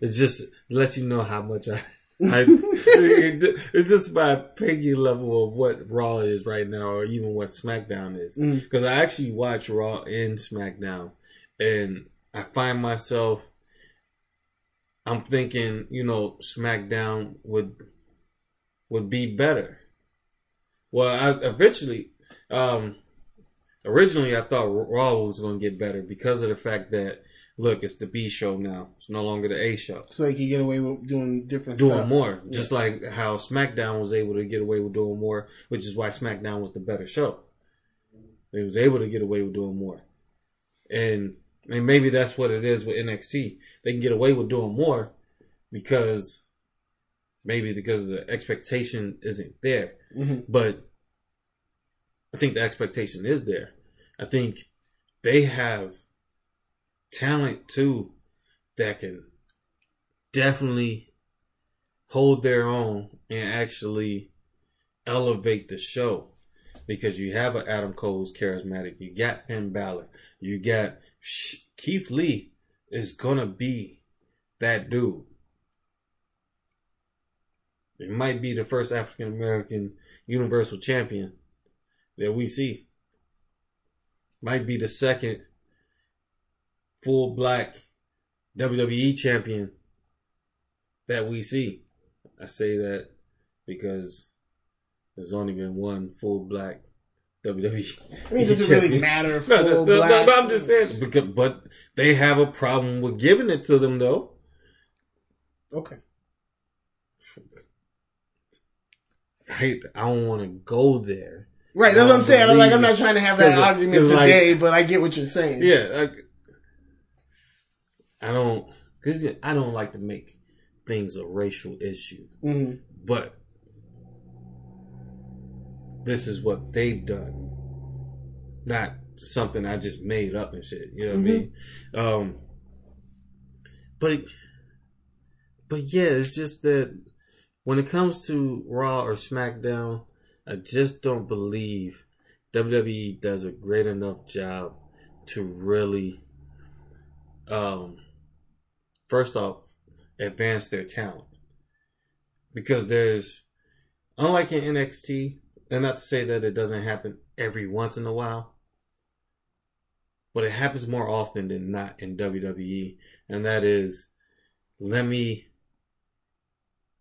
it's just to let you know how much I. I it- it's just my piggy level of what Raw is right now, or even what SmackDown is. Mm. because I actually watch Raw and SmackDown, and I find myself, I'm thinking, you know, SmackDown would would be better. Well, I eventually, um, originally I thought Raw was going to get better because of the fact that look, it's the B show now. It's no longer the A show So they can get away with doing different doing stuff. more. Just like how SmackDown was able to get away with doing more, which is why SmackDown was the better show. They was able to get away with doing more. And and maybe that's what it is with NXT. They can get away with doing more because maybe because the expectation isn't there. hmm But I think the expectation is there. I think they have talent too that can definitely hold their own and actually elevate the show. Because you have an Adam Cole's charismatic, you got Finn Balor, you got Keith Lee is gonna be that dude. It might be the first African American Universal Champion that we see. Might be the second full black WWE champion that we see. I say that because there's only been one full black WWE. I mean, does it really matter? No, no, full no, no, black? but I'm just saying because, but they have a problem with giving it to them though. Okay. I, I don't want to go there. Right, that's what I'm saying. I'm like, I'm not trying to have that argument 'cause, like- today, but I get what you're saying. Yeah, like, I don't because I don't like to make things a racial issue, hmm but this is what they've done, not something I just made up and shit. You know what I mean? Um, but but yeah, it's just that when it comes to Raw or SmackDown, I just don't believe WWE does a great enough job to really, um, first off, advance their talent. Because there's, unlike in NXT, and not to say that it doesn't happen every once in a while, but it happens more often than not in WWE, and that is, let me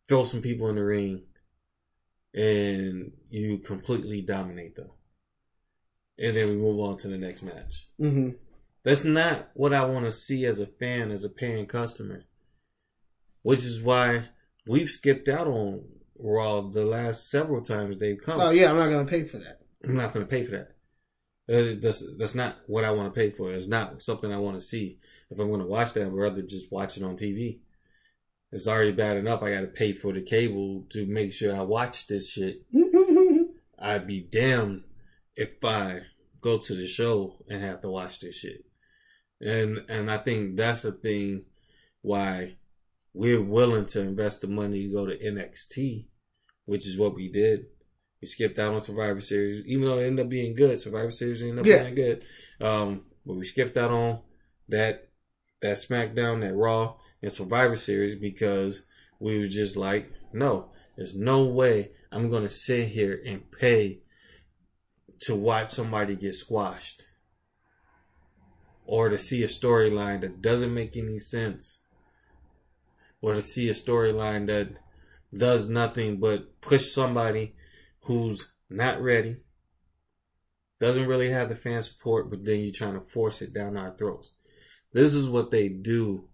throw some people in the ring and you completely dominate them. And then we move on to the next match. hmm That's not what I want to see as a fan, as a paying customer. Which is why we've skipped out on Raw the last several times they've come. Oh yeah, I'm not gonna pay for that. I'm not going to pay for that. Uh, that's that's not what I want to pay for. It's not something I want to see. If I'm going to watch that, I'd rather just watch it on TV. It's already bad enough. I got to pay for the cable to make sure I watch this shit. I'd be damned if I go to the show and have to watch this shit. And and I think that's the thing why we're willing to invest the money to go to NXT, which is what we did. We skipped out on Survivor Series, even though it ended up being good. Survivor Series ended up Yeah. being good. Um, but we skipped out on that that SmackDown, that Raw, and Survivor Series because we were just like, no, there's no way I'm gonna sit here and pay to watch somebody get squashed or to see a storyline that doesn't make any sense or to see a storyline that does nothing but push somebody who's not ready doesn't really have the fan support but then you're trying to force it down our throats. This is what they do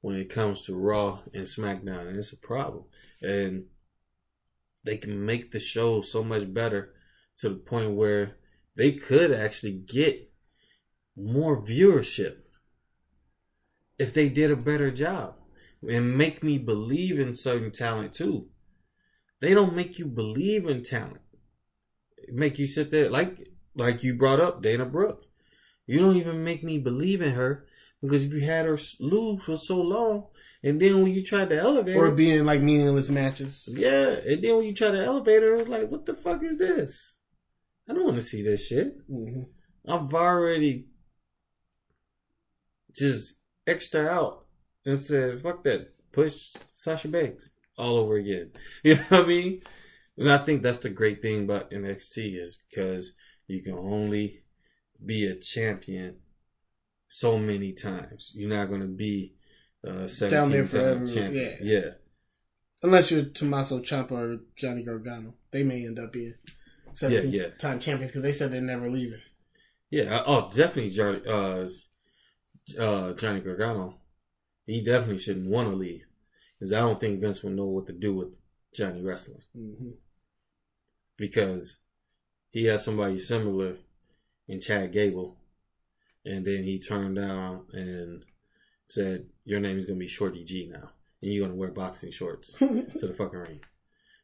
when it comes to raw and smackdown and it's a problem. And they can make the show so much better to the point where they could actually get more viewership if they did a better job and make me believe in certain talent too. They don't make you believe in talent. Make you sit there like like you brought up Dana Brooke. You don't even make me believe in her because if you had her lose for so long, and then when you tried to elevate or her, being like meaningless matches. yeah, and then when you try to elevate her, it's like, what the fuck is this? I don't want to see this shit. hmm I've already just extra out and said, fuck that. Push Sasha Banks all over again. You know what I mean? And I think that's the great thing about NXT is because you can only be a champion so many times. You're not going to be uh, 17 Down there forever, champion. yeah. yeah. Unless you're Tommaso Ciampa or Johnny Gargano, they may end up being 17 Yeah, yeah. time champions because they said they're never leaving. Yeah, oh, definitely Johnny, uh, uh, Johnny Gargano. He definitely shouldn't want to leave because I don't think Vince would know what to do with Johnny wrestling hmm because he has somebody similar in Chad Gable, and then he turned down and said, "Your name is gonna be Shorty G now, and you're gonna wear boxing shorts to the fucking ring."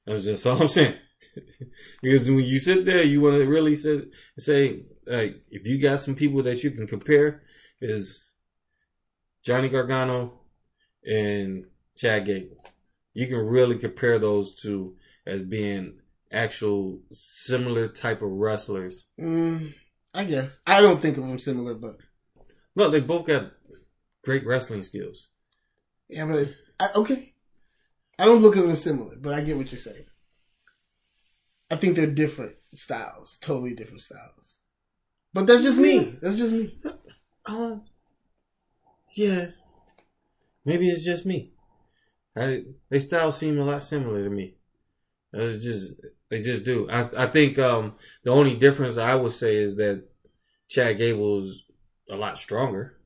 That was just all I'm saying. because when you sit there, you want to really sit, say, like, if you got some people that you can compare, is Johnny Gargano and Chad Gable. You can really compare those two as being actual similar type of wrestlers. Mm, I guess I don't think of them similar, but No, they both got great wrestling skills. yeah, but I, okay. I don't look at them similar, but I get what you're saying. I think they're different styles, totally different styles. But that's just me. That's just me. Um, yeah, maybe it's just me. I, they styles seem a lot similar to me. It's just they just do. I I think um the only difference I would say is that Chad Gable's a lot stronger.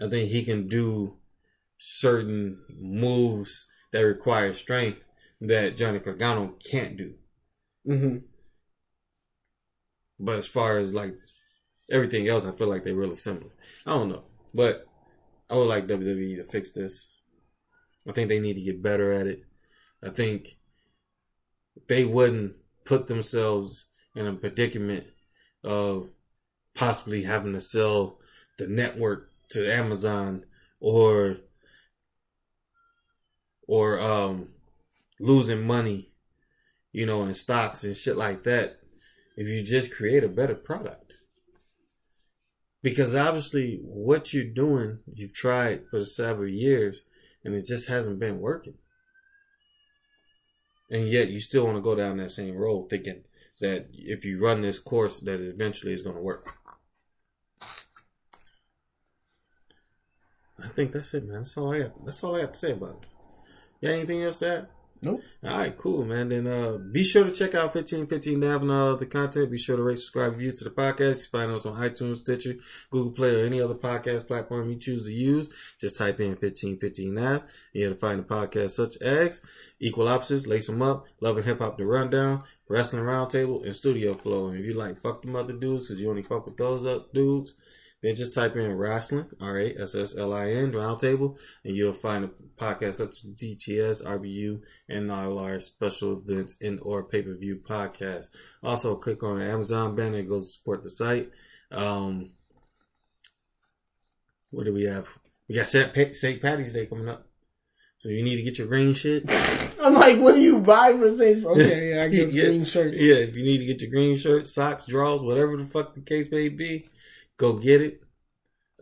I think he can do certain moves that require strength that Johnny Gargano can't do. hmm But as far as like everything else, I feel like they're really similar. I don't know, but I would like WWE to fix this. I think they need to get better at it. I think they wouldn't put themselves in a predicament of possibly having to sell the network to Amazon or or um losing money, you know, in stocks and shit like that if you just create a better product. Because obviously, what you're doing, you've tried for several years and it just hasn't been working. And yet, you still want to go down that same road thinking that if you run this course, that eventually it's going to work. I think that's it, man. That's all I got. That's all I got to say about it. You got anything else to add? Nope. All right, cool, man. Then uh, be sure to check out 1515 Nav and all the content. Be sure to rate, subscribe, view to the podcast. You find us on iTunes, Stitcher, Google Play, or any other podcast platform you choose to use. Just type in 1515 Nav. You'll find the podcast such as Equal Opposites, Lace Them Up, Love and Hip Hop The Rundown, Wrestling Roundtable, and Studio Flow. And if you like fuck the mother dudes, because you only fuck with those up dudes, then just type in wrestling, R A S S L I N, roundtable, and you'll find a podcast such as GTS, RBU, and all our special events and or pay per view podcasts. Also, click on the Amazon banner, it goes to support the site. Um, what do we have? We got St. Pa- St. Patty's Day coming up. So you need to get your green shit. I'm like, what do you buy for St. Okay, yeah, I guess Yeah. green shirts. Yeah, if you need to get your green shirt, socks, drawers, whatever the fuck the case may be, go get it.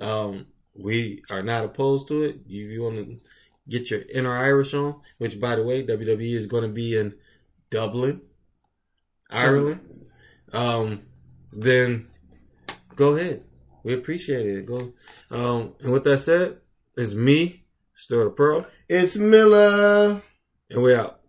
Um, we are not opposed to it. If you want to get your inner Irish on, which by the way, WWE is going to be in Dublin, Ireland, um, then go ahead. We appreciate it. Go. Um, and with that said, it's me, Stir the Pro, It's Miller. and we're out.